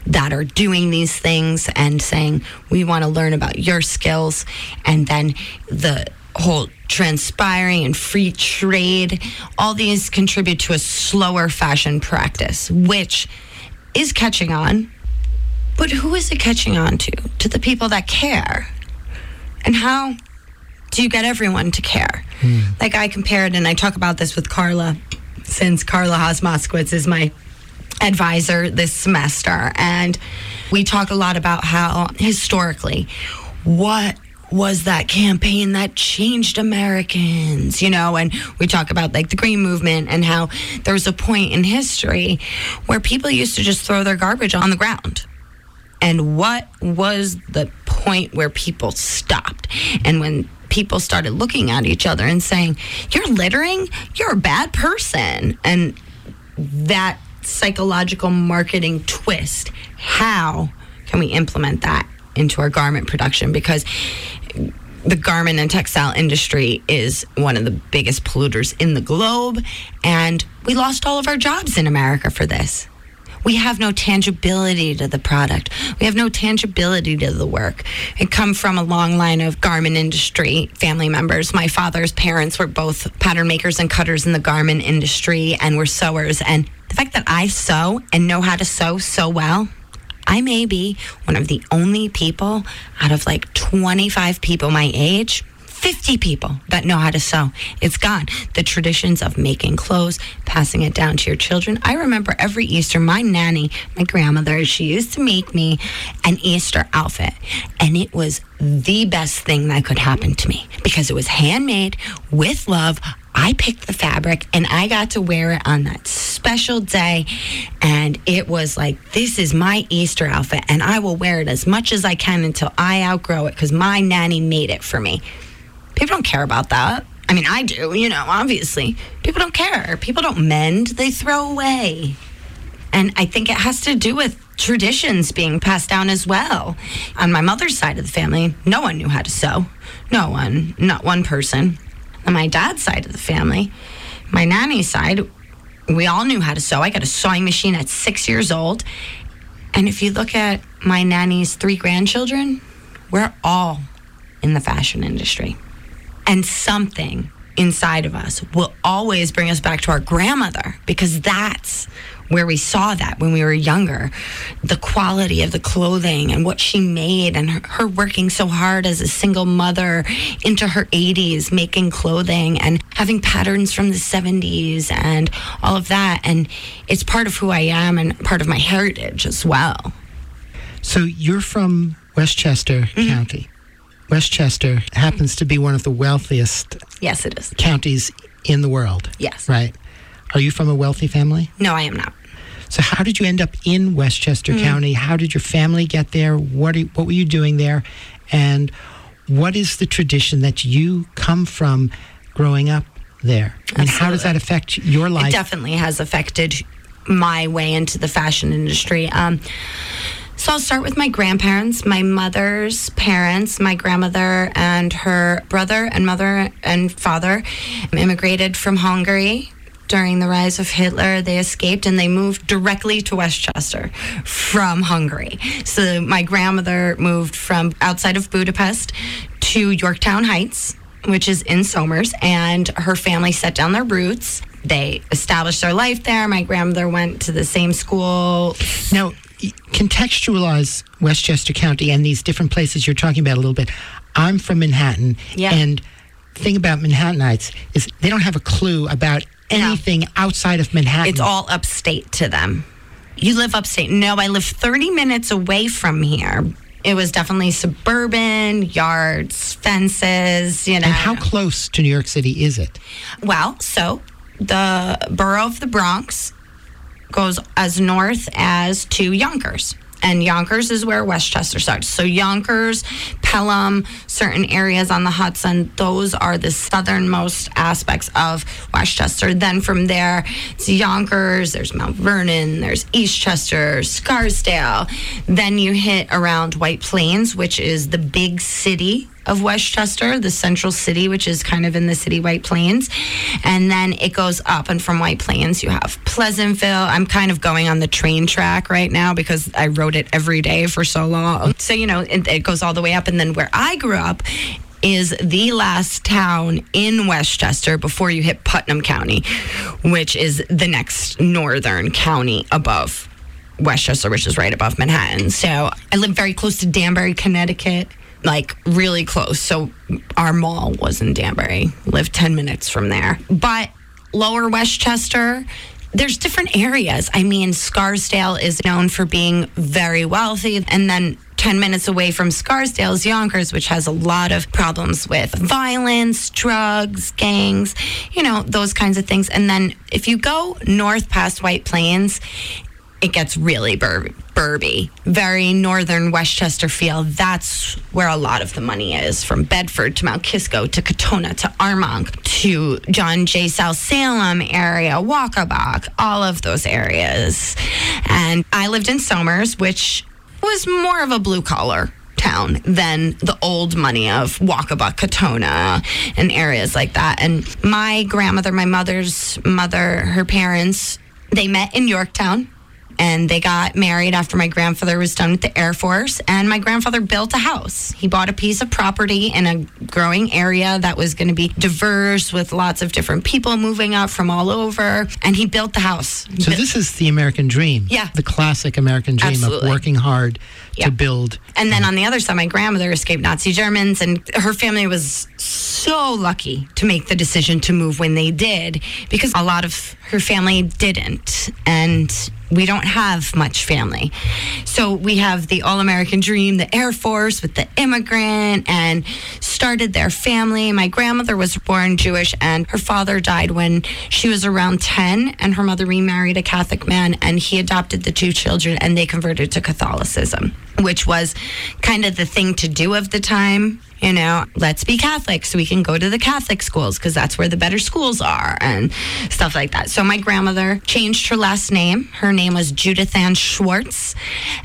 that are doing these things and saying, we want to learn about your skills. And then the whole transpiring and free trade, all these contribute to a slower fashion practice, which is catching on. But who is it catching on to? To the people that care. And how do you get everyone to care? Hmm. Like I compared, and I talk about this with Carla, since Carla Haas Moskowitz is my advisor this semester. And we talk a lot about how historically, what was that campaign that changed Americans, you know, and we talk about like the green movement and how there was a point in history where people used to just throw their garbage on the ground. And what was the point where people stopped? And when people started looking at each other and saying, You're littering, you're a bad person. And that psychological marketing twist, how can we implement that into our garment production? Because the garment and textile industry is one of the biggest polluters in the globe, and we lost all of our jobs in America for this. We have no tangibility to the product. We have no tangibility to the work. I come from a long line of garment industry family members. My father's parents were both pattern makers and cutters in the garment industry and were sewers. And the fact that I sew and know how to sew so well, I may be one of the only people out of like 25 people my age 50 people that know how to sew. It's gone. The traditions of making clothes, passing it down to your children. I remember every Easter, my nanny, my grandmother, she used to make me an Easter outfit. And it was the best thing that could happen to me because it was handmade with love. I picked the fabric and I got to wear it on that special day. And it was like, this is my Easter outfit, and I will wear it as much as I can until I outgrow it because my nanny made it for me. People don't care about that. I mean, I do, you know, obviously. People don't care. People don't mend, they throw away. And I think it has to do with traditions being passed down as well. On my mother's side of the family, no one knew how to sew. No one, not one person. On my dad's side of the family, my nanny's side, we all knew how to sew. I got a sewing machine at six years old. And if you look at my nanny's three grandchildren, we're all in the fashion industry. And something inside of us will always bring us back to our grandmother because that's where we saw that when we were younger. The quality of the clothing and what she made and her, her, working so hard as a single mother into her 80s making clothing and having patterns from the 70s and all of that. And it's part of who I am and part of my heritage as well. So you're from Westchester mm-hmm. County Westchester happens to be one of the wealthiest yes it is counties in the world yes right are you from a wealthy family no I am not so, how did you end up in Westchester mm. County? How did your family get there? What, are, what were you doing there? And what is the tradition that you come from growing up there? And how does that affect your life? It definitely has affected my way into the fashion industry. Um, so I'll start with my grandparents, my mother's parents, my grandmother and her brother and mother and father immigrated from Hungary during the rise of Hitler, they escaped and they moved directly to Westchester from Hungary. So my grandmother moved from outside of Budapest to Yorktown Heights, which is in Somers, and her family set down their roots. They established their life there. My grandmother went to the same school. Now, contextualize Westchester County and these different places you're talking about a little bit. I'm from Manhattan, yeah. and thing about Manhattanites is they don't have a clue about anything no. outside of Manhattan. It's all upstate to them. You live upstate. No, I live 30 minutes away from here. It was definitely suburban, yards, fences, you know. And how close to New York City is it? Well, so the borough of the Bronx goes as north as to Yonkers and Yonkers is where Westchester starts. So Yonkers, Pelham, certain areas on the Hudson, those are the southernmost aspects of Westchester. Then from there, it's Yonkers, there's Mount Vernon, there's Eastchester, Scarsdale. Then you hit around White Plains, which is the big city of Westchester, the central city, which is kind of in the city White Plains. And then it goes up, and from White Plains, you have Pleasantville. I'm kind of going on the train track right now because I rode it every day for so long. So, you know, it, it goes all the way up. And then where I grew up, is the last town in Westchester before you hit Putnam County, which is the next northern county above Westchester, which is right above Manhattan. So I live very close to Danbury, Connecticut like really close. So our mall was in Danbury, lived 10 minutes from there. But lower Westchester, there's different areas. I mean, Scarsdale is known for being very wealthy, and then 10 minutes away from Scarsdale is Yonkers, which has a lot of problems with violence, drugs, gangs, you know, those kinds of things. And then if you go north past White Plains, it gets really bur- burby, very northern Westchester feel. That's where a lot of the money is from Bedford to Mount Kisco to Katonah to Armonk to John Jay South Salem area, Waccabuc, all of those areas. And I lived in Somers, which was more of a blue collar town than the old money of Waccabuc, Katonah, and areas like that. And my grandmother, my mother's mother, her parents, they met in Yorktown and they got married after my grandfather was done with the Air Force. And my grandfather built a house. He bought a piece of property in a growing area that was going to be diverse with lots of different people moving up from all over. And he built the house. So this is the American dream. Yeah. The classic American dream Absolutely. of working hard Yeah. to build. And then on the other side, my grandmother escaped Nazi Germans, and her family was so lucky to make the decision to move when they did because a lot of her family didn't. And we don't have much family. So we have the All American Dream, the Air Force with the immigrant, and started their family. My grandmother was born Jewish, and her father died when she was around 10, and her mother remarried a Catholic man, and he adopted the two children, and they converted to Catholicism, which was kind of the thing to do of the time. You know, let's be Catholic so we can go to the Catholic schools because that's where the better schools are and stuff like that. So my grandmother changed her last name. Her name was Judith Ann Schwartz,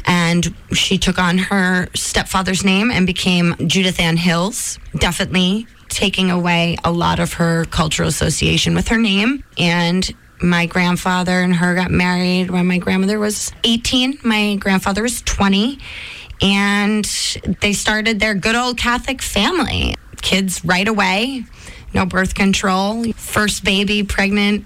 and she took on her stepfather's name and became Judith Ann Hills. Definitely taking away a lot of her cultural association with her name. And my grandfather and her got married when my grandmother was 18. My grandfather was 20 and they started their good old Catholic family. Kids right away, no birth control. First baby pregnant.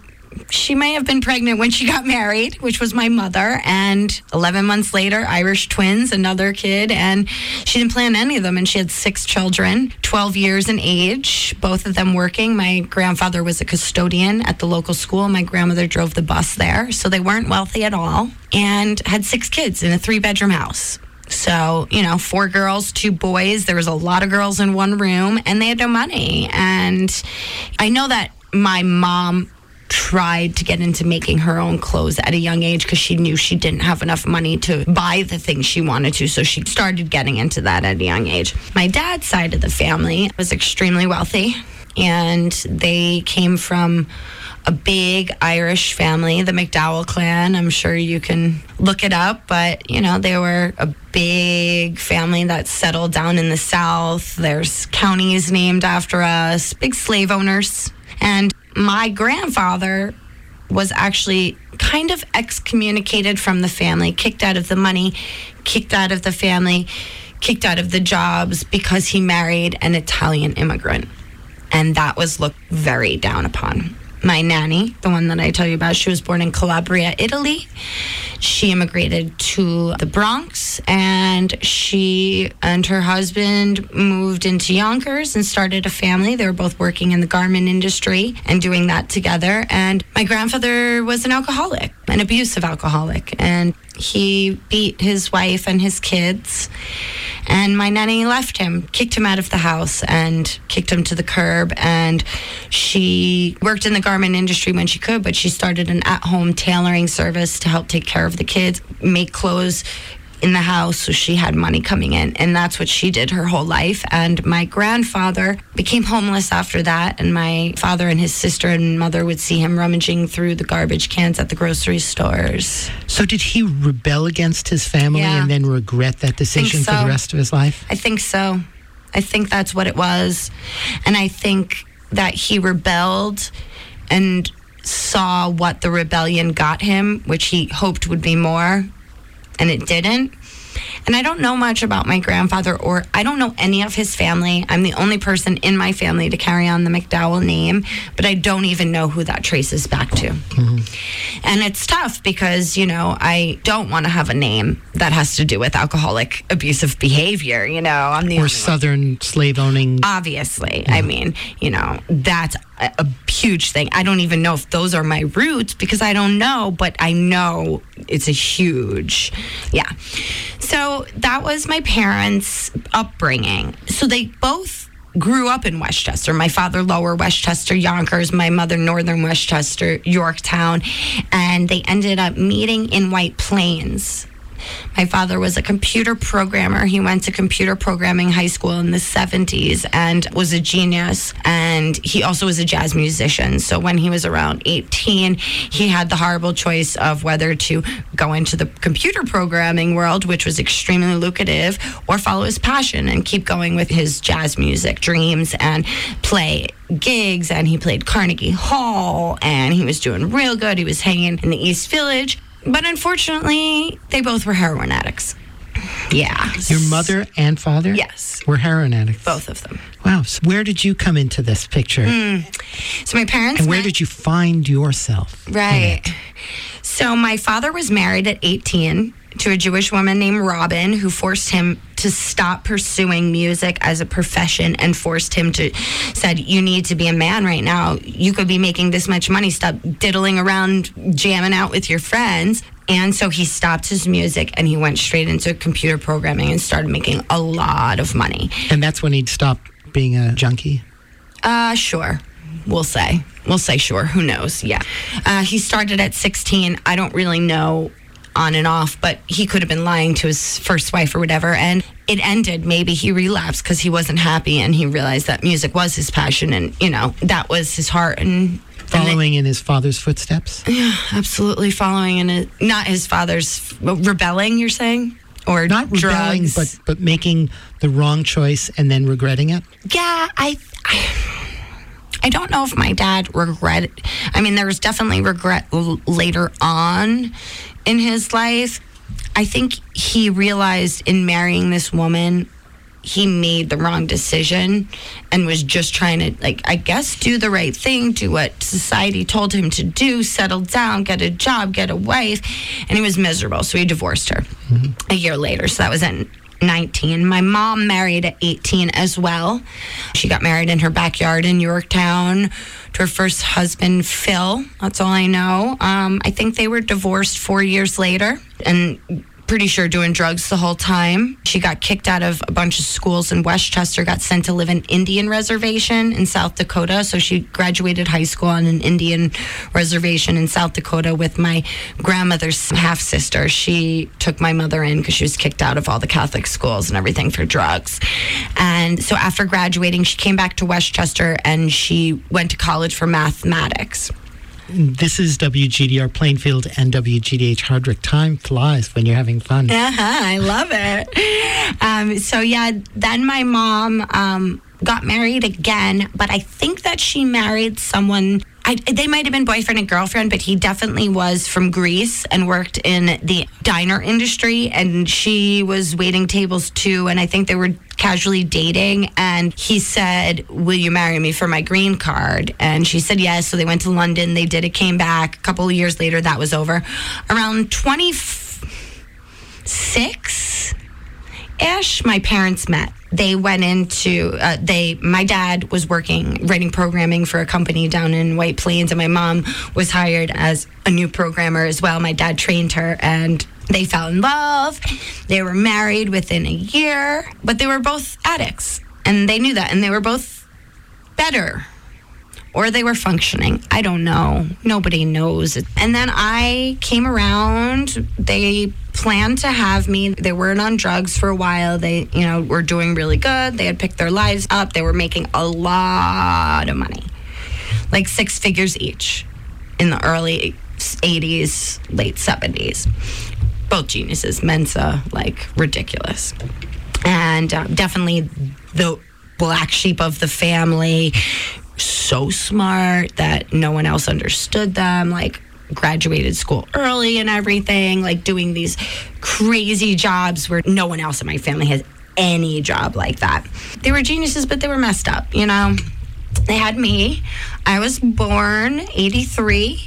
She may have been pregnant when she got married, which was my mother. And 11 months later, Irish twins, another kid. And she didn't plan any of them. And she had six children, 12 years in age, both of them working. My grandfather was a custodian at the local school. My grandmother drove the bus there. So they weren't wealthy at all and had six kids in a three bedroom house. So, you know, four girls, two boys. There was a lot of girls in one room and they had no money. And I know that my mom tried to get into making her own clothes at a young age because she knew she didn't have enough money to buy the things she wanted to. So she started getting into that at a young age. My dad's side of the family was extremely wealthy and they came from a big Irish family, the McDowell clan. I'm sure you can look it up, but you know, they were a big family that settled down in the South. There's counties named after us, big slave owners. And my grandfather was actually kind of excommunicated from the family, kicked out of the money, kicked out of the family, kicked out of the jobs because he married an Italian immigrant. And that was looked very down upon. My nanny, the one that I tell you about, she was born in Calabria, Italy. She immigrated to the Bronx and she and her husband moved into Yonkers and started a family. They were both working in the garment industry and doing that together. And my grandfather was an alcoholic, an abusive alcoholic, and he beat his wife and his kids. And my nanny left him, kicked him out of the house, and kicked him to the curb. And she worked in the garment industry when she could, but she started an at home tailoring service to help take care of the kids, make clothes in the house so she had money coming in and that's what she did her whole life and my grandfather became homeless after that and my father and his sister and mother would see him rummaging through the garbage cans at the grocery stores So did he rebel against his family Yeah. and then regret that decision for the rest of his life? I think so. I think that's what it was. And I think that he rebelled and saw what the rebellion got him, which he hoped would be more, and it didn't. And I don't know much about my grandfather, or I don't know any of his family. I'm the only person in my family to carry on the McDowell name, but I don't even know who that traces back to. Mm-hmm. And it's tough because, you know, I don't want to have a name that has to do with alcoholic abusive behavior. You know, I'm the Or only. Southern slave owning. Obviously, I mean, you know, that's a, huge thing. I don't even know if those are my roots because I don't know, but I know it's a huge, yeah. So that was my parents' upbringing. So they both grew up in Westchester. My father, Lower Westchester, Yonkers, my mother, Northern Westchester, Yorktown. And they ended up meeting in White Plains. My father was a computer programmer. He went to computer programming high school in the 70s and was a genius. And he also was a jazz musician. So when he was around 18, he had the horrible choice of whether to go into the computer programming world, which was extremely lucrative, or follow his passion and keep going with his jazz music dreams and play gigs. And he played Carnegie Hall and he was doing real good. He was hanging in the East Village. But unfortunately, they both were heroin addicts. Yeah. Your mother and father? Yes. Were heroin addicts. Both of them. Wow. So where did you come into this picture? Hmm. So my parents And where met- did you find yourself? Right. So my father was married at 18 to a Jewish woman named Robin who forced him to stop pursuing music as a profession and forced him to said you need to be a man right now. You could be making this much money. Stop diddling around jamming out with your friends. And so he stopped his music and he went straight into computer programming and started making a lot of money. And that's when he'd stop being a junkie? Uh, sure. We'll say. We'll say sure. Who knows? Yeah. Uh, he started at 16. I don't really know on and off, but he could have been lying to his first wife or whatever. And it ended. Maybe he relapsed because he wasn't happy and he realized that music was his passion and, you know, that was his heart. And Following in his father's footsteps? Yeah, absolutely following in it. Not his father's rebelling, you're saying? Or Not rebelling, but, but making the wrong choice and then regretting it? yeah, I, I, I don't know if my dad regret. I mean, there was definitely regret l- later on in his life. I think he realized in marrying this woman, he made the wrong decision and was just trying to, like, I guess, do the right thing, do what society told him to do, settle down, get a job, get a wife, and he was miserable. So he divorced her mm-hmm. a year later. So that was at 19. My mom married at 18 as well. She got married in her backyard in Yorktown to her first husband, Phil. That's all I know. Um, I think they were divorced four years later and pretty sure doing drugs the whole time. She got kicked out of a bunch of schools in Westchester, got sent to live in Indian reservation in South Dakota. So she graduated high school on an Indian reservation in South Dakota with my grandmother's half sister. She took my mother in because she was kicked out of all the Catholic schools and everything for drugs. And so after graduating, she came back to Westchester and she went to college for mathematics. This is WGDR Plainfield and WGDH Hardwick. Time flies when you're having fun. Uh-huh, I love it. Um, so yeah, then my mom um, got married again, but I think that she married someone. I, they might have been boyfriend and girlfriend, but he definitely was from Greece and worked in the diner industry. And she was waiting tables too. And I think they were casually dating. And he said, Will you marry me for my green card? And she said yes. So they went to London. They did it, came back. A couple of years later, that was over. Around 26 ish, my parents met. They went into uh, they. My dad was working writing programming for a company down in White Plains, and my mom was hired as a new programmer as well. My dad trained her, and they fell in love. They were married within a year, but they were both addicts, and they knew that, and they were both better or they were functioning. I don't know. Nobody knows. And then I came around. They planned to have me. They weren't on drugs for a while. They, you know, were doing really good. They had picked their lives up. They were making a lot of money, like six figures each in the early 80s, late 70s. Both geniuses, Mensa, like ridiculous. And uh, definitely the black sheep of the family so smart that no one else understood them like graduated school early and everything like doing these crazy jobs where no one else in my family has any job like that. They were geniuses but they were messed up you know? They had me. I was born 83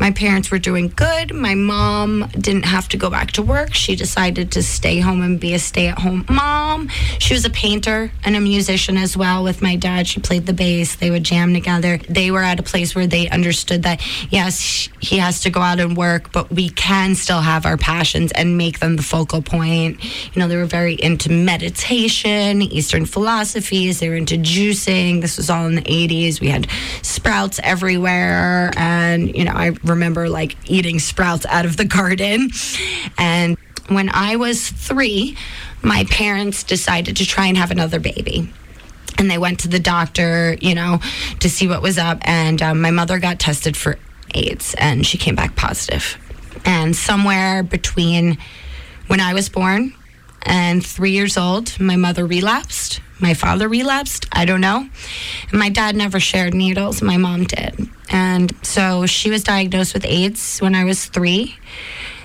My parents were doing good. My mom didn't have to go back to work. She decided to stay home and be a stay at home mom. She was a painter and a musician as well with my dad. She played the bass. They would jam together. They were at a place where they understood that, yes, he has to go out and work, but we can still have our passions and make them the focal point. You know, they were very into meditation, Eastern philosophies. They were into juicing. This was all in the 80s. We had sprouts everywhere. And, you know, I remember like eating sprouts out of the garden. And when I was three, my parents decided to try and have another baby. And they went to the doctor, you know, to see what was up. And um, my mother got tested for AIDS and she came back positive. And somewhere between when I was born and three years old, my mother relapsed. My father relapsed. I don't know. My dad never shared needles. My mom did. And so she was diagnosed with AIDS when I was three.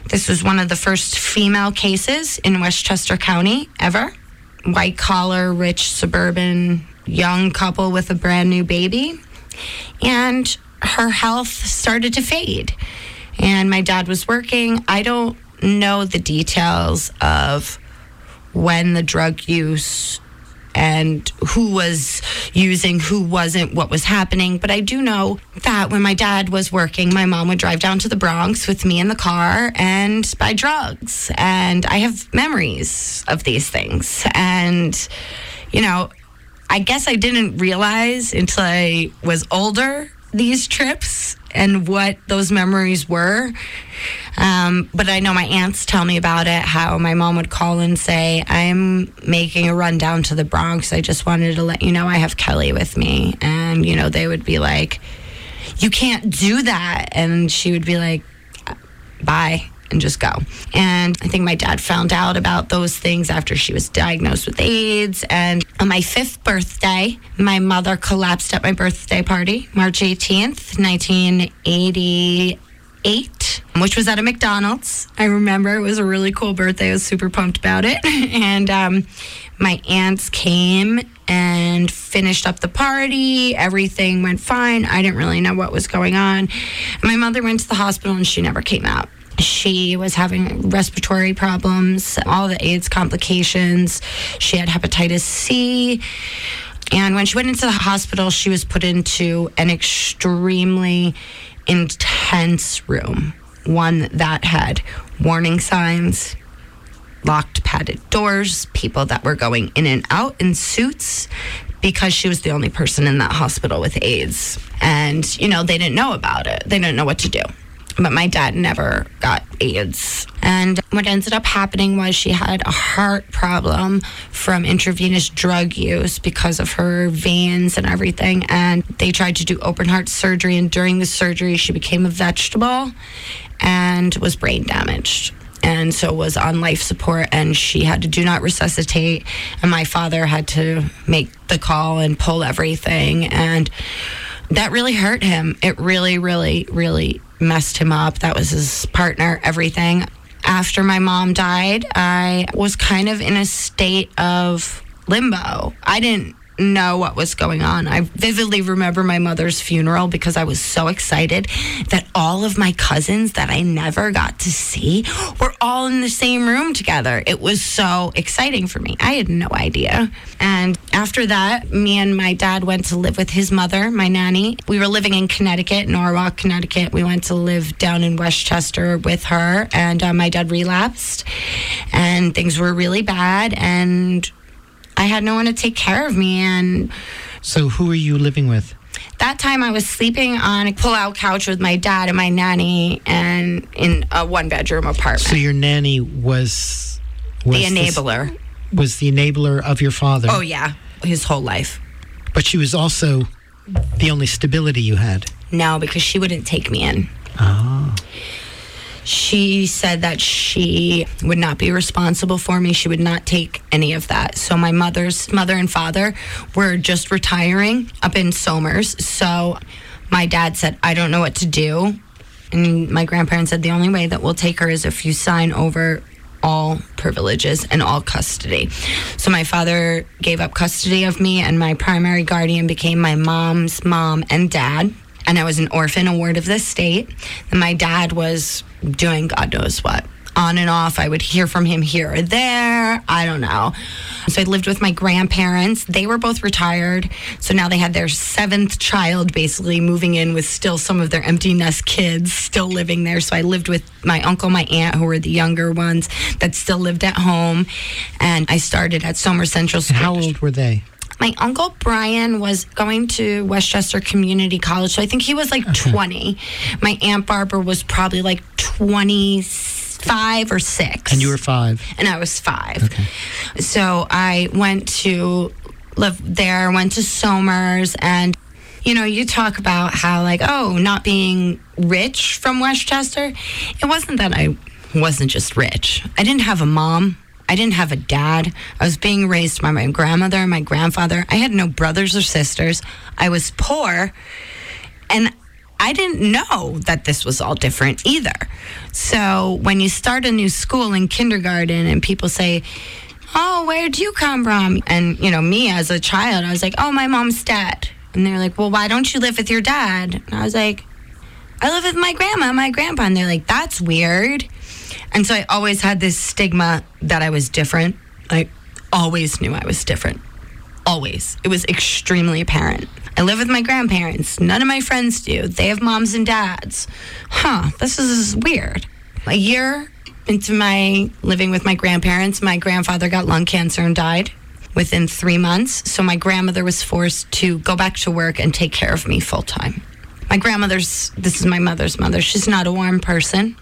This was one of the first female cases in Westchester County ever. White collar, rich, suburban, young couple with a brand new baby. And her health started to fade. And my dad was working. I don't know the details of when the drug use and who was using, who wasn't, what was happening. But I do know that when my dad was working, my mom would drive down to the Bronx with me in the car and buy drugs. And I have memories of these things. And, you know, I guess I didn't realize until I was older these trips and what those memories were. Um, but I know my aunts tell me about it, how my mom would call and say, I'm making a run down to the Bronx. I just wanted to let you know I have Kelly with me. And, you know, they would be like, You can't do that. And she would be like, Bye. And just go. And I think my dad found out about those things after she was diagnosed with AIDS. And on my fifth birthday, my mother collapsed at my birthday party, March 18th, 1988 which was at a McDonald's. I remember it was a really cool birthday. I was super pumped about it. [laughs] and um, my aunts came and finished up the party. Everything went fine. I didn't really know what was going on. My mother went to the hospital and she never came out. She was having respiratory problems, all the AIDS complications. She had hepatitis C. And when she went into the hospital, she was put into an extremely intense room, one that had warning signs, locked padded doors, people that were going in and out in suits because she was the only person in that hospital with AIDS. And, you know, they didn't know about it, they didn't know what to do. But my dad never got AIDS. And what ended up happening was she had a heart problem from intravenous drug use because of her veins and everything. And they tried to do open heart surgery. And during the surgery, she became a vegetable and was brain damaged and so was on life support and she had to do not resuscitate and my father had to make the call and pull everything and that really hurt him it really really really messed him up. That was his partner everything. After my mom died i was kind of in a state of limbo. I didn't know what was going on. I vividly remember my mother's funeral because I was so excited that all of my cousins that I never got to see were all in the same room together. It was so exciting for me. I had no idea. And after that, me and my dad went to live with his mother, my nanny. We were living in Connecticut, Norwalk, Connecticut. We went to live down in Westchester with her, and uh, my dad relapsed, and things were really bad. And I had no one to take care of me. And So, who are you living with? that time I was sleeping on a pull out couch with my dad and my nanny and in a one bedroom apartment. So, your nanny was, was the this- enabler. was the enabler of your father. Oh, yeah. His whole life. But she was also the only stability you had. No, because she wouldn't take me in. Oh. She said that she would not be responsible for me. She would not take any of that. So my mother's mother and father were just retiring up in Somers. So my dad said, I don't know what to do. And my grandparents said the only way that we'll take her is if you sign over all privileges and all custody. So my father gave up custody of me and my primary guardian became my mom's mom and dad. And I was an orphan, a ward of the state. And my dad was doing God knows what. On and off, I would hear from him here or there. I don't know. So I lived with my grandparents. They were both retired. So now they had their seventh child basically moving in with still some of their empty nest kids still living there. So I lived with my uncle, my aunt, who were the younger ones that still lived at home. And I started at Somers Central And School. how old were they? My uncle Brian was going to Westchester Community College, so I think he was like 20. My Aunt Barbara was probably like 25 or 6. And you were five. And I was five. Okay. So I went to live there, went to Somers, and you know, you talk about how like, oh, not being rich from Westchester. It wasn't that I wasn't just rich. I didn't have a mom. I didn't have a dad. I was being raised by my grandmother and my grandfather. I had no brothers or sisters. I was poor. And I didn't know that this was all different either. So when you start a new school in kindergarten and people say, Oh, where'd you come from? And, you know, me as a child, I was like, Oh, my mom's dead. And they're like, Well, why don't you live with your dad? And I was like, I live with my grandma and my grandpa. And they're like, That's weird. And so I always had this stigma that I was different. I always knew I was different. Always. It was extremely apparent. I live with my grandparents. None of my friends do. They have moms and dads. Huh, this is weird. A year into my living with my grandparents, my grandfather got lung cancer and died within three months. So my grandmother was forced to go back to work and take care of me full time. My grandmother's, this is my mother's mother. She's not a warm person.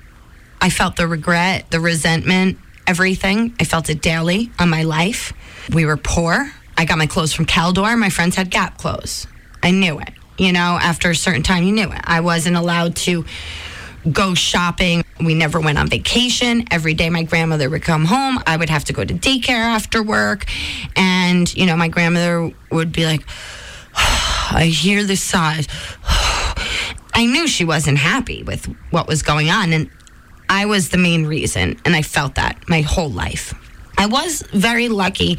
I felt the regret, the resentment, everything. I felt it daily on my life. We were poor. I got my clothes from Caldor. My friends had Gap clothes. I knew it. You know, after a certain time, you knew it. I wasn't allowed to go shopping. We never went on vacation. Every day my grandmother would come home. I would have to go to daycare after work. And, you know, my grandmother would be like, [sighs] I hear the sighs. I knew she wasn't happy with what was going on. And I was the main reason. And I felt that my whole life. I was very lucky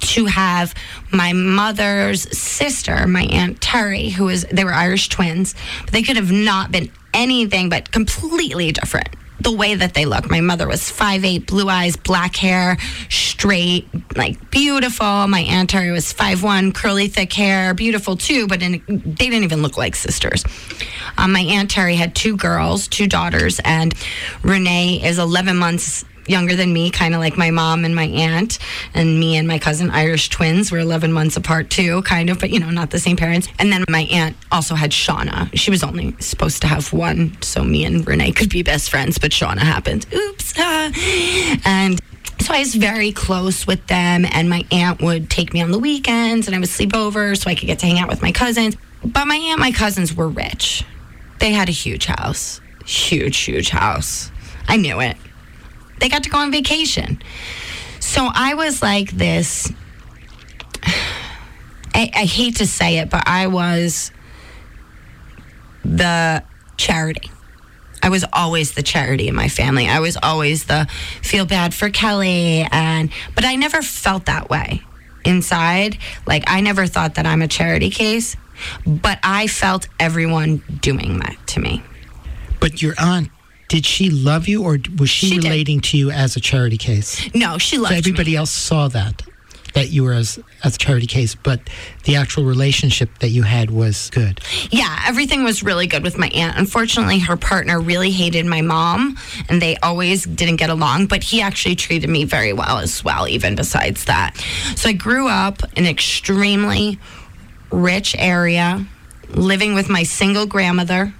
to have my mother's sister, my aunt Terry, who was they were Irish twins, but they could have not been anything but completely different. The way that they look. My mother was 5'8, blue eyes, black hair, straight, like beautiful. My aunt Terry was 5'1, curly, thick hair, beautiful too, but in, they didn't even look like sisters. Um, my aunt Terry had two girls, two daughters, and Renee is 11 months younger than me, kind of like my mom and my aunt, and me and my cousin, Irish twins, were 11 months apart too, kind of, but you know, not the same parents. And then my aunt also had Shauna. She was only supposed to have one, so me and Renee could be best friends, but Shauna happened. Oops. ah. And so I was very close with them, and my aunt would take me on the weekends, and I would sleep over so I could get to hang out with my cousins. But my aunt, my cousins were rich. They had a huge house, huge, huge house. I knew it they got to go on vacation. So I was like this. [sighs] I, I hate to say it, but I was the charity. I was always the charity in my family. I was always the feel bad for Kelly and but I never felt that way inside. Like I never thought that I'm a charity case, but I felt everyone doing that to me. But your aunt, did she love you or was she, She did. relating to you as a charity case? No, she loved So everybody me. else saw that, that you were as, as a charity case, but the actual relationship that you had was good. Yeah, everything was really good with my aunt. Unfortunately, her partner really hated my mom, and they always didn't get along. But he actually treated me very well as well, even besides that. So I grew up in an extremely rich area, living with my single grandmother,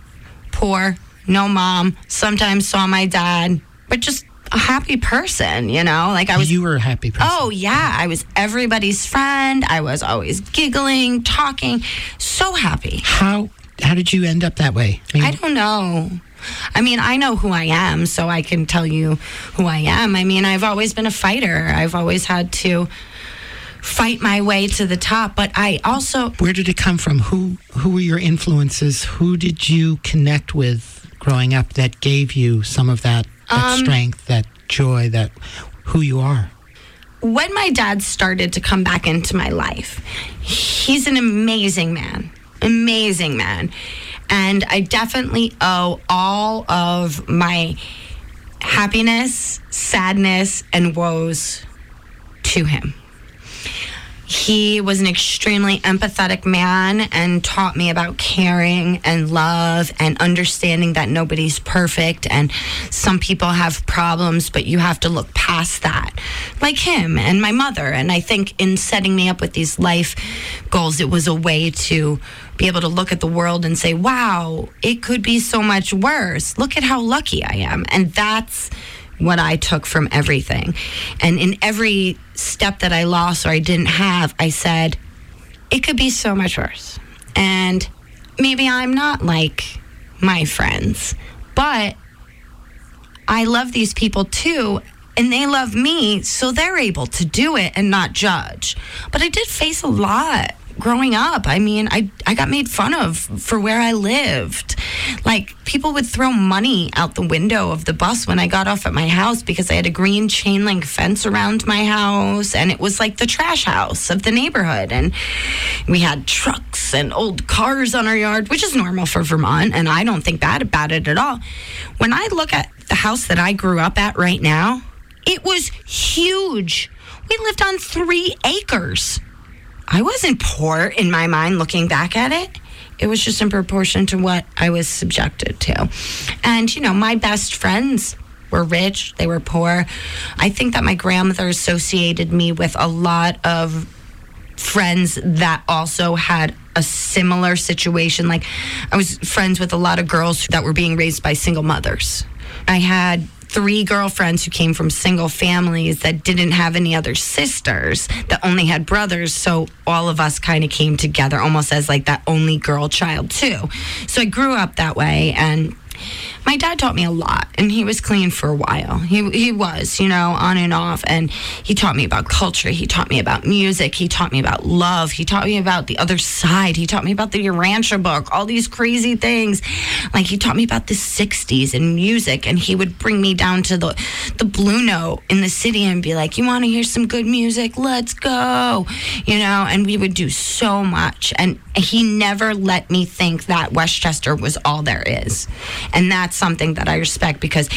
poor, no mom. Sometimes saw my dad, but just a happy person, you know. Like I was you were a happy person. Oh, yeah. I was everybody's friend. I was always giggling, talking, so happy. How how did you end up that way? I mean, I don't know. I mean, I know who I am, so I can tell you who I am. I mean, I've always been a fighter. I've always had to fight my way to the top, but I also where did it come from? Who who were your influences? Who did you connect with growing up that gave you some of that, that Um, strength, that joy, that who you are? when my dad started to come back into my life, he's an amazing man, amazing man. And I definitely owe all of my happiness, sadness, and woes to him. He was an extremely empathetic man and taught me about caring and love and understanding that nobody's perfect and some people have problems, but you have to look past that. Like him and my mother. And I think in setting me up with these life goals, it was a way to be able to look at the world and say, wow, it could be so much worse. Look at how lucky I am. And that's what I took from everything. And in every step that I lost or I didn't have, I said, it could be so much worse. And maybe I'm not like my friends, but I love these people too. And they love me, so they're able to do it and not judge. But I did face a lot growing up. I mean, I, I got made fun of for where I lived. Like, people would throw money out the window of the bus when I got off at my house because I had a green chain link fence around my house. And it was like the trash house of the neighborhood. And we had trucks and old cars on our yard, which is normal for Vermont. And I don't think bad about it at all. When I look at the house that I grew up at right now, it was huge. We lived on three acres. I wasn't poor in my mind looking back at it. It was just in proportion to what I was subjected to. And, you know, my best friends were rich, they were poor. I think that my grandmother associated me with a lot of friends that also had a similar situation. Like, I was friends with a lot of girls that were being raised by single mothers. I had three girlfriends who came from single families that didn't have any other sisters that only had brothers. So all of us kind of came together almost as like that only girl child too. So i grew up that way and my dad taught me a lot and he was clean for a while. He, he was you know on and off and he taught me about culture. He taught me about music. He taught me about love. He taught me about the other side. He taught me about the Urantia book all these crazy things. Like he taught me about the 60s and music and he would bring me down to the the blue note in the city and be like you want to hear some good music? Let's go you know? And we would do so much and he never let me think that Westchester was all there is. And that's something that I respect because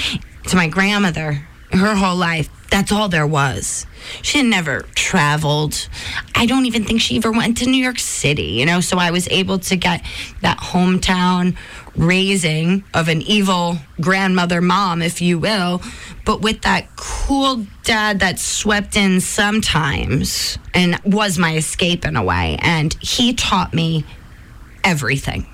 to my grandmother, her whole life, that's all there was. She had never traveled. I don't even think she ever went to New York City, you know? So I was able to get that hometown raising of an evil grandmother mom, if you will, but with that cool dad that swept in sometimes and was my escape in a way. And he taught me everything.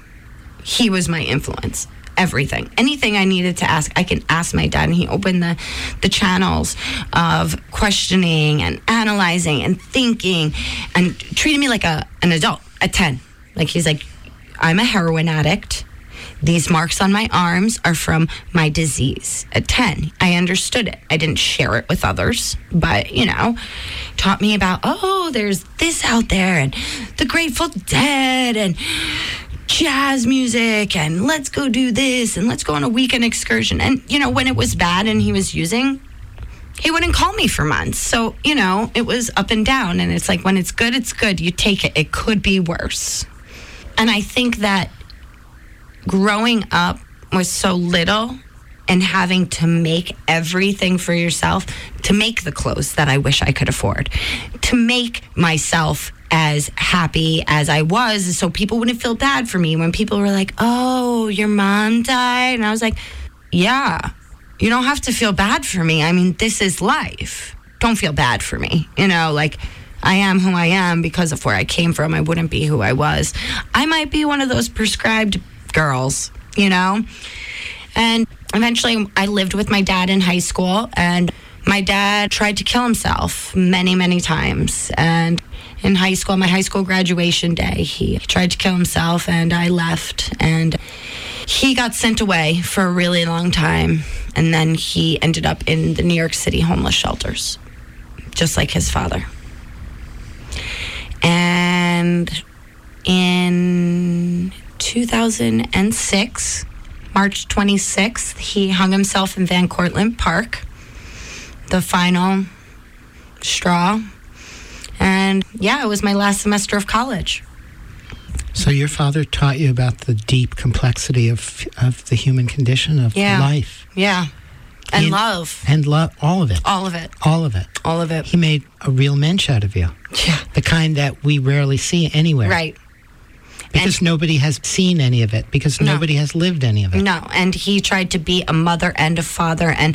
He was my influence everything. Anything I needed to ask, I can ask my dad. And he opened the, the channels of questioning and analyzing and thinking and treated me like a, an adult at 10. Like he's like, I'm a heroin addict. These marks on my arms are from my disease. At 10, I understood it. I didn't share it with others, but, you know, taught me about, oh, there's this out there and the Grateful Dead and jazz music and let's go do this and let's go on a weekend excursion. And, you know, when it was bad and he was using, he wouldn't call me for months. So, you know, it was up and down. And it's like when it's good, it's good. You take it. It could be worse. And I think that growing up was so little and having to make everything for yourself, to make the clothes that I wish I could afford, to make myself as happy as I was so people wouldn't feel bad for me when people were like, "Oh, your mom died." And I was like, "Yeah. You don't have to feel bad for me. I mean, this is life. Don't feel bad for me." You know, like I am who I am because of where I came from. I wouldn't be who I was. I might be one of those prescribed girls, you know? And eventually I lived with my dad in high school and my dad tried to kill himself many, many times. And in high school, my high school graduation day, he tried to kill himself and I left and he got sent away for a really long time and then he ended up in the New York City homeless shelters just like his father. And in 2006, March 26th, he hung himself in Van Cortlandt Park. The final straw. And yeah, it was my last semester of college. So your father taught you about the deep complexity of of the human condition of Yeah. life Yeah. And In- love. and love, all of it, All of it. all of it. All of it. He made a real mensch out of you, Yeah. the kind that we rarely see anywhere, Right. Because nobody has seen any of it, because No. nobody has lived any of it. No, and he tried to be a mother and a father and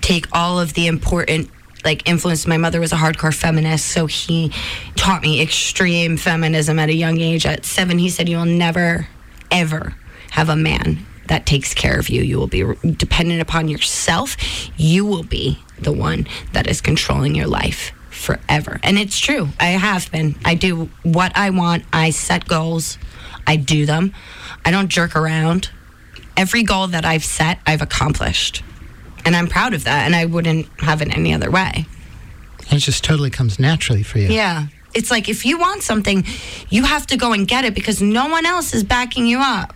take all of the important like influenced My mother was a hardcore feminist, so he taught me extreme feminism at a young age. At seven, he said, "You'll never, ever have a man that takes care of you. You will be dependent upon yourself. You will be the one that is controlling your life." Forever. And it's true. I have been. I do what I want. I set goals. I do them. I don't jerk around every goal that I've set, I've accomplished. And I'm proud of that. And I wouldn't have it any other way. It just totally comes naturally for you. Yeah. It's like if you want something, you have to go and get it because no one else is backing you up.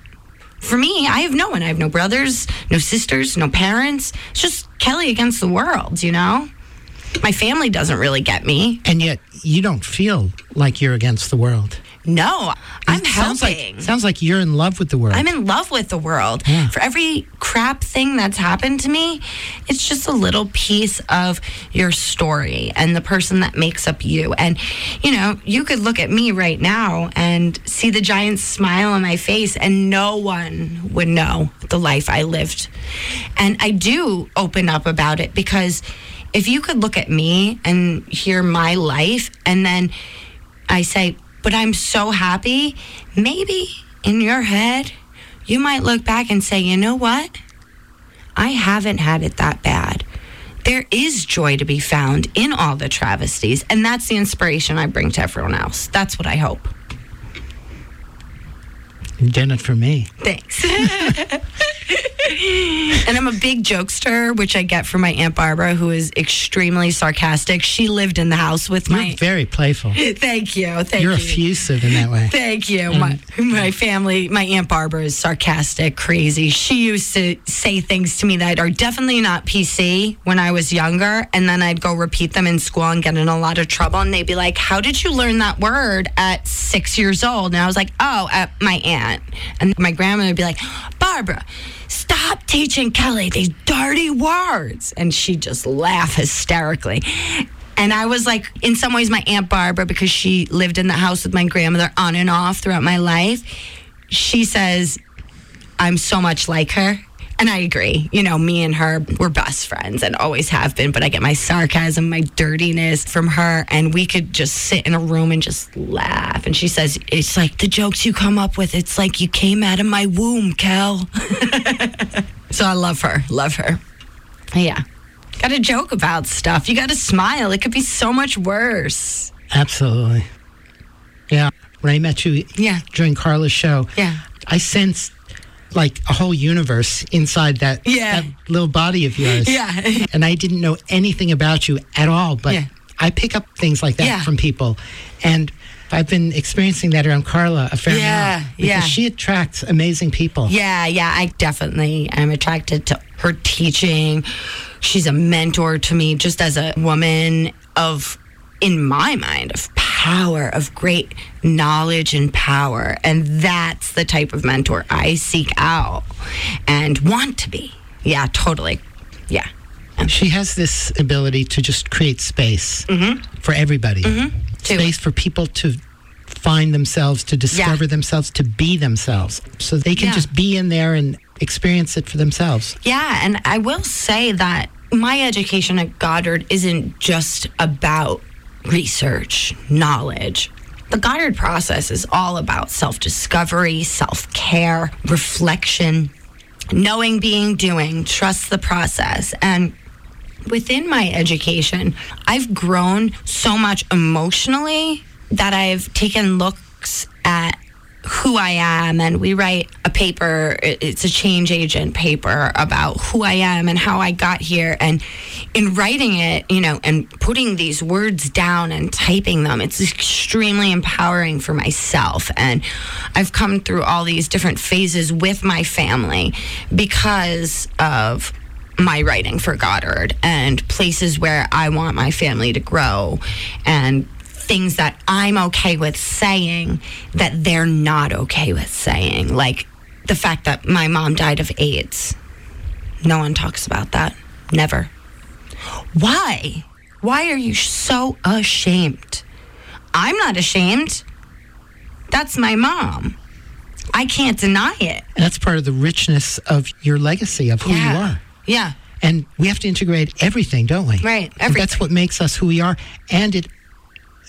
For me, I have no one. I have no brothers, no sisters, no parents. It's just Kelly against the world, you know? My family doesn't really get me. And yet you don't feel like you're against the world. No, I'm It sounds helping. like sounds like you're in love with the world. I'm in love with the world. Yeah. For every crap thing that's happened to me, it's just a little piece of your story and the person that makes up you. And, you know, you could look at me right now and see the giant smile on my face, and no one would know the life I lived. And I do open up about it because if you could look at me and hear my life, and then I say, but I'm so happy. Maybe in your head, you might look back and say, you know what? I haven't had it that bad. There is joy to be found in all the travesties, and that's the inspiration I bring to everyone else. That's what I hope. You've done it for me. Thanks. and I'm a big jokester, which I get from my Aunt Barbara, who is extremely sarcastic. She lived in the house with You're my. very playful. Thank you. Thank You're you. effusive in that way. Thank you. Mm. My, my family, my Aunt Barbara is sarcastic, crazy. She used to say things to me that are definitely not PC when I was younger. And then I'd go repeat them in school and get in a lot of trouble. And they'd be like, How did you learn that word at six years old? And I was like, Oh, at my aunt. And my grandma would be like, Barbara, stop teaching Kelly these dirty words. And she'd just laugh hysterically. And I was like, in some ways, my Aunt Barbara, because she lived in the house with my grandmother on and off throughout my life, she says, I'm so much like her. And I agree. You know, me and her, we're best friends and always have been. But I get my sarcasm, my dirtiness from her. And we could just sit in a room and just laugh. And she says, It's like the jokes you come up with. It's like you came out of my womb, Kel. [laughs] so I love her. Love her. Yeah. Got to joke about stuff. You got to smile. It could be so much worse. Absolutely. Yeah. When I met you Yeah. during Carla's show, Yeah. I sensed like a whole universe inside that, Yeah. that little body of yours. Yeah. [laughs] and I didn't know anything about you at all, but Yeah. I pick up things like that Yeah. from people. And I've been experiencing that around Carla a fair Yeah, amount. Because yeah. she attracts amazing people. Yeah, yeah, I definitely am attracted to her teaching. She's a mentor to me just as a woman of in my mind of power of great knowledge and power and that's the type of mentor I seek out and want to be. Yeah, totally. Yeah. She has this ability to just create space mm-hmm. for everybody. Mm-hmm. To- Space for people to find themselves, to discover themselves, to be themselves. So they can Yeah. just be in there and experience it for themselves. Yeah, and I will say that my education at Goddard isn't just about research, knowledge. The Goddard process is all about self discovery, self care, reflection, knowing, being, doing, trust the process. And within my education, I've grown so much emotionally that I've taken looks at who I am and we write a paper it's a change agent paper about who I am and how I got here. And in writing it you know and putting these words down and typing them it's extremely empowering for myself. And I've come through all these different phases with my family because of my writing for Goddard and places where I want my family to grow and things that I'm okay with saying that they're not okay with saying. Like the fact that my mom died of AIDS. No one talks about that. Never. Why? Why are you so ashamed? I'm not ashamed. That's my mom. I can't deny it. And that's part of the richness of your legacy of who you are. Yeah. And we have to integrate everything, don't we? Right, And that's what makes us who we are. And it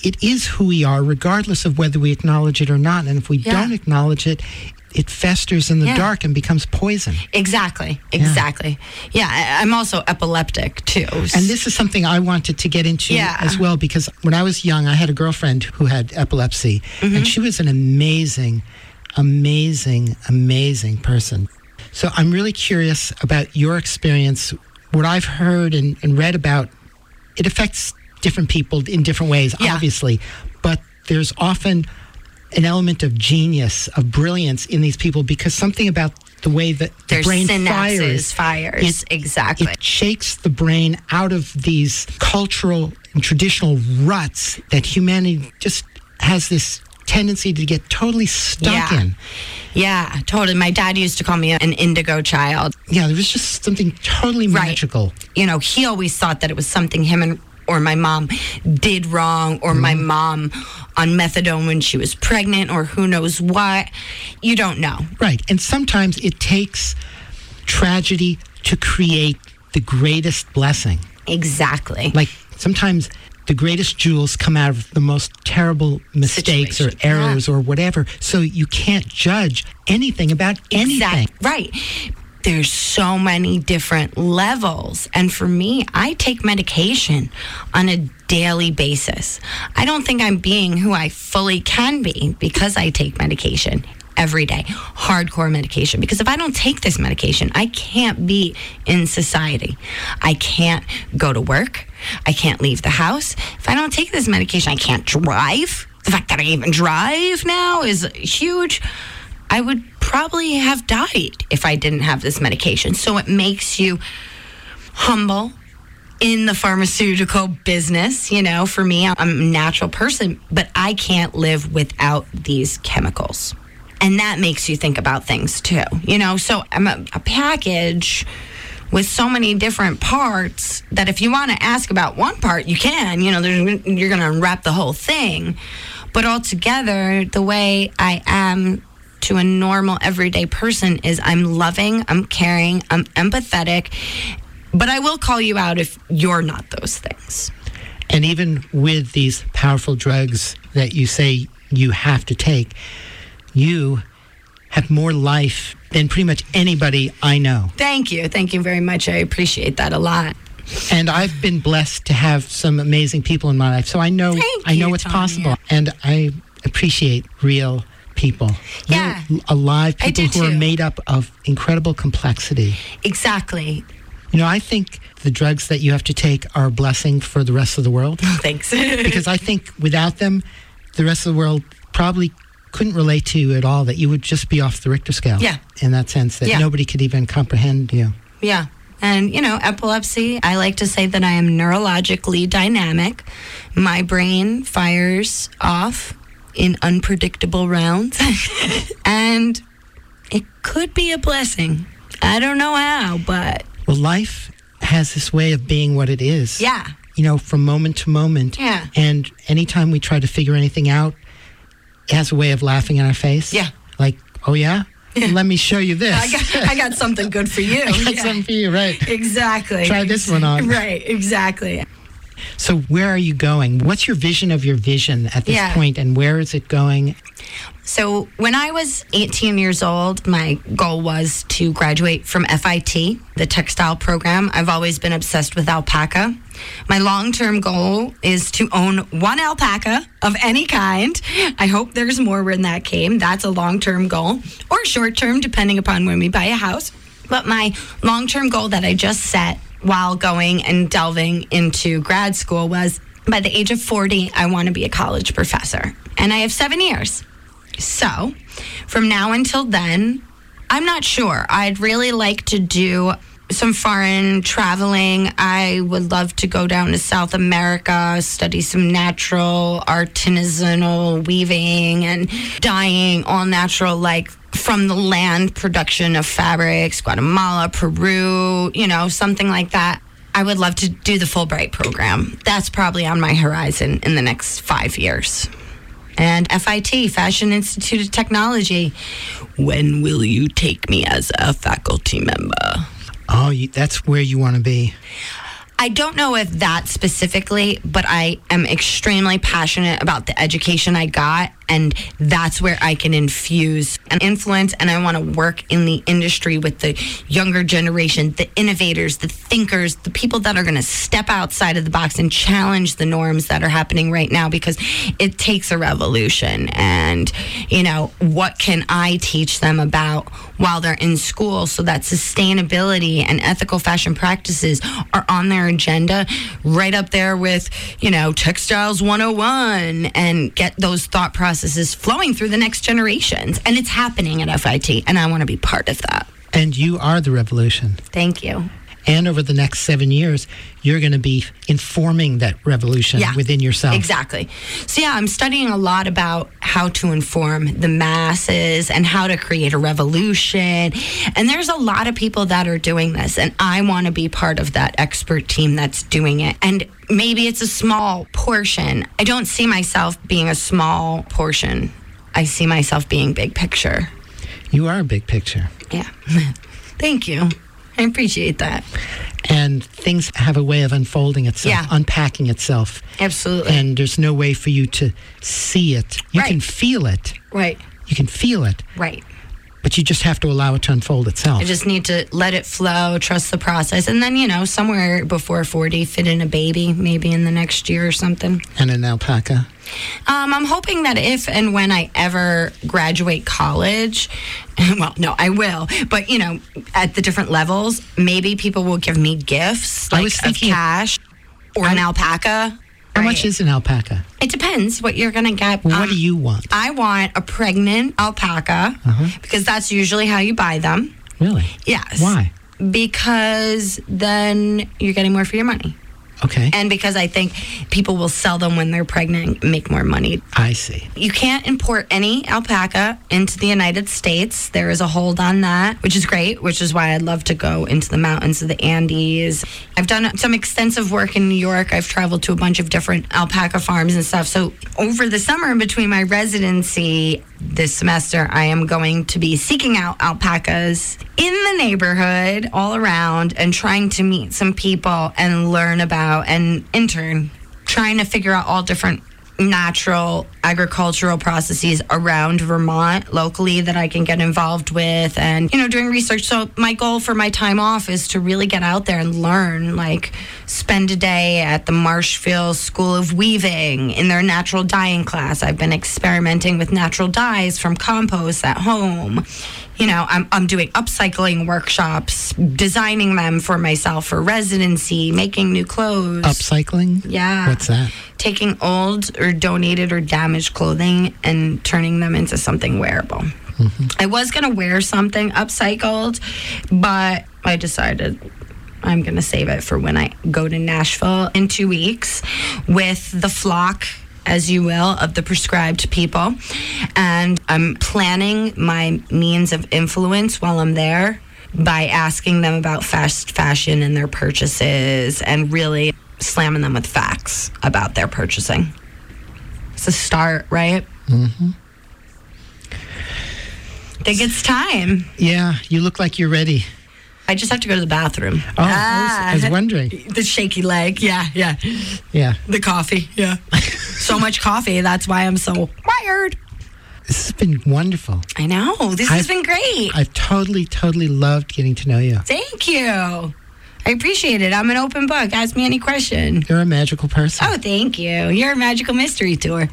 it is who we are, regardless of whether we acknowledge it or not. And if we Yeah. don't acknowledge it, it festers in the Yeah. dark and becomes poison. Exactly. Exactly. Yeah. I, I'm also epileptic too. And this is something I wanted to get into Yeah. as well because when I was young, I had a girlfriend who had epilepsy, Mm-hmm. and she was an amazing, amazing, amazing person. So I'm really curious about your experience. What I've heard and, and read about, it affects different people in different ways, Yeah. obviously, but there's often an element of genius, of brilliance in these people because something about the way that the Their brain synapses fires, fires. Exactly. it shakes the brain out of these cultural and traditional ruts that humanity just has this tendency to get totally stuck Yeah. in. Yeah, totally. My dad used to call me an indigo child. Yeah, there was just something totally Right. magical. You know, he always thought that it was something him and or my mom did wrong or my Mm-hmm. mom on methadone when she was pregnant or who knows what. You don't know. Right. And sometimes it takes tragedy to create the greatest blessing. Exactly. Like sometimes the greatest jewels come out of the most terrible mistakes or Situation, yeah. errors or whatever. So you can't judge anything about anything. Exact- right. There's so many different levels. And for me, I take medication on a daily basis. I don't think I'm being who I fully can be because I take medication every day, hardcore medication. Because if I don't take this medication, I can't be in society. I can't go to work. I can't leave the house. If I don't take this medication, I can't drive. The fact that I even drive now is huge. I would probably have died if I didn't have this medication. So it makes you humble in the pharmaceutical business. You know, for me, I'm a natural person, but I can't live without these chemicals. And that makes you think about things too. You know, so I'm a, a package with so many different parts that if you want to ask about one part, you can. You know, there's, you're going to unwrap the whole thing. But altogether, the way I am to a normal everyday person is I'm loving, I'm caring, I'm empathetic, but I will call you out if you're not those things. And even with these powerful drugs that you say you have to take, you have more life than pretty much anybody I know. Thank you. Thank you very much. I appreciate that a lot. And I've been blessed to have some amazing people in my life. So I know Thank I know you, what's Tonio. possible. And I appreciate real people. Yeah, Real, alive people who are made up of incredible complexity. Exactly. You know, I think the drugs that you have to take are a blessing for the rest of the world. [laughs] Thanks. [laughs] because I think without them, the rest of the world probably couldn't relate to you at all. That you would just be off the Richter scale. Yeah. In that sense, that Yeah. nobody could even comprehend you. Yeah. And, you know, epilepsy, I like to say that I am neurologically dynamic. My brain fires off in unpredictable rounds. [laughs] and it could be a blessing. I don't know how, but Well, life has this way of being what it is. yeah. You know, from moment to moment. Yeah. And anytime we try to figure anything out, it has a way of laughing in our face. Yeah. Like, oh yeah, let me show you this. I got, I got something good for you. [laughs] I got Yeah. something for you, right? Exactly. Try this one on. Right, exactly. So, where are you going? What's your vision of your vision at this Yeah. point, and where is it going? So, when I was 18 years old, my goal was to graduate from FIT, the textile program. I've always been obsessed with alpaca. My long term goal is to own one alpaca of any kind. I hope there's more when that came. That's a long term goal, or short term, depending upon when we buy a house. But my long term goal that I just set while going and delving into grad school was by the age of 40, I want to be a college professor. And I have seven years. So, from now until then, I'm not sure. I'd really like to do some foreign traveling. I would love to go down to South America, study some natural artisanal weaving and dyeing, all natural, like from the land production of fabrics, Guatemala, Peru, you know, something like that. I would love to do the Fulbright program. That's probably on my horizon in the next five years. And FIT, Fashion Institute of Technology. When will you take me as a faculty member? Oh, that's where you want to be. I don't know if that specifically, but I am extremely passionate about the education I got. And that's where I can infuse and influence. And I want to work in the industry with the younger generation, the innovators, the thinkers, the people that are going to step outside of the box and challenge the norms that are happening right now because it takes a revolution. And, you know, what can I teach them about while they're in school so that sustainability and ethical fashion practices are on their agenda right up there with, you know, textiles 101 and get those thought processes flowing through the next generations. And it's happening at FIT, and I want to be part of that. And you are the revolution. Thank you. And over the next seven years, you're going to be informing that revolution Yeah. within yourself. Exactly. So, yeah, I'm studying a lot about how to inform the masses and how to create a revolution. And there's a lot of people that are doing this, and I want to be part of that expert team that's doing it. And maybe it's a small portion. I don't see myself being a small portion, I see myself being big picture. You are a big picture. Yeah. [laughs] Thank you. I appreciate that. And things have a way of unfolding itself, Yeah. unpacking itself. Absolutely. And there's no way for you to see it. You Right. can feel it. right. You can feel it, Right. but you just have to allow it to unfold itself. I just need to let it flow, trust the process, and then you know somewhere before forty, fit in a baby, maybe in the next year or something. and an alpaca. Um, I'm hoping that if and when I ever graduate college, [laughs] well, no, I will, but you know, at the different levels, maybe people will give me gifts I like was of cash or an alpaca. How Right. much is an alpaca? It depends what you're gonna get. Well, what Um, do you want? I want a pregnant alpaca Uh-huh. because that's usually how you buy them. Really? Yes. Why? Because then you're getting more for your money. Okay. And because I think people will sell them when they're pregnant and make more money. I see. You can't import any alpaca into the United States. There is a hold on that, which is great, which is why I'd love to go into the mountains of the Andes. I've done some extensive work in New York. I've traveled to a bunch of different alpaca farms and stuff. So over the summer in between my residency this semester, I am going to be seeking out alpacas in the neighborhood all around and trying to meet some people and learn about and intern trying to figure out all different natural agricultural processes around Vermont locally that I can get involved with and you know doing research. So my goal for my time off is to really get out there and learn like spend a day at the Marshfield School of Weaving in their natural dyeing class. I've been experimenting with natural dyes from compost at home you know I'm, I'm doing upcycling workshops designing them for myself for residency making new clothes Upcycling? yeah What's that? taking old or donated or damaged clothing and turning them into something wearable. Mm-hmm. I was going to wear something upcycled, but I decided I'm going to save it for when I go to Nashville in two weeks with the flock. As you will, of the prescribed people. And I'm planning my means of influence while I'm there by asking them about fast fashion and their purchases and really slamming them with facts about their purchasing. It's a start, right? Mm-hmm. Think it's time. Yeah, you look like you're ready. I just have to go to the bathroom. Oh, I, was, I was ah. wondering. The shaky leg. Yeah, yeah. Yeah. The coffee. Yeah. [laughs] so much coffee. That's why I'm so wired. This has been wonderful. I know. This has I've- been great. I've totally, totally loved getting to know you. Thank you. I appreciate it. I'm an open book. Ask me any question. You're a magical person. Oh, thank you. You're a magical mystery tour. [laughs] [laughs]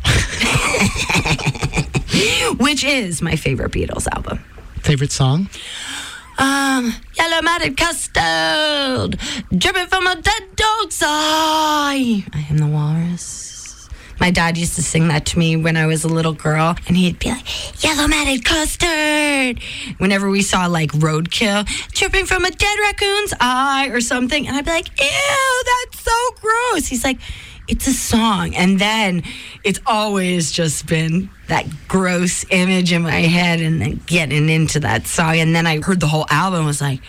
Which is my favorite Beatles album. Favorite song? Um, yellow matted custard, dripping from a dead dog's eye. I am the walrus. My dad used to sing that to me when I was a little girl, and he'd be like, Yellow matted custard. Whenever we saw like roadkill dripping from a dead raccoon's eye or something, and I'd be like, Ew, that's so gross. He's like, it's a song. And then it's always just been that gross image in my head and then getting into that song. And then I heard the whole album and was like,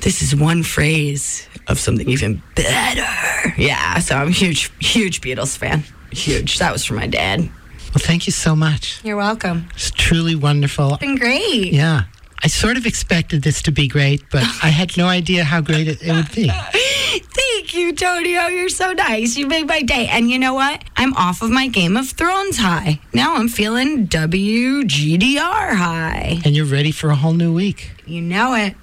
this is one phrase of something even better. Yeah, so I'm a huge, huge Beatles fan. Huge. That was for my dad. Well, thank you so much. You're welcome. It's truly wonderful. Been great. Yeah. I sort of expected this to be great, but [laughs] I had no idea how great it, it would be. Thank you, Tonio. Oh, you're so nice. You made my day. And you know what? I'm off of my Game of Thrones high. Now I'm feeling WGDR high. And you're ready for a whole new week. You know it.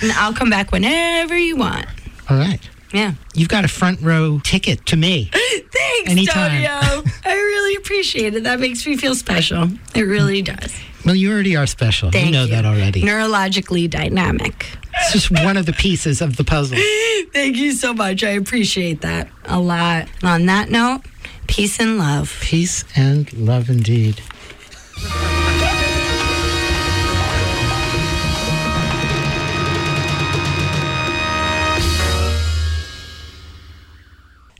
and I'll come back whenever you want. All right. Yeah. You've got a front row ticket to me. [gasps] Thanks, Anytime. Tonio. I really appreciate it. That makes me feel special. It really does. Well, you already are special. Thank you know that already. Neurologically dynamic. It's just one of the pieces of the puzzle. [laughs] Thank you so much. I appreciate that a lot. And on that note, peace and love. Peace and love indeed.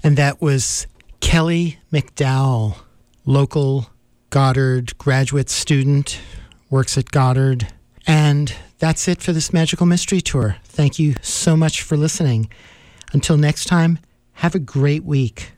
And that was Kelly McDowell, local Goddard graduate student, works at Goddard. And that's it for this Magical Mystery Tour. Thank you so much for listening. Until next time, have a great week.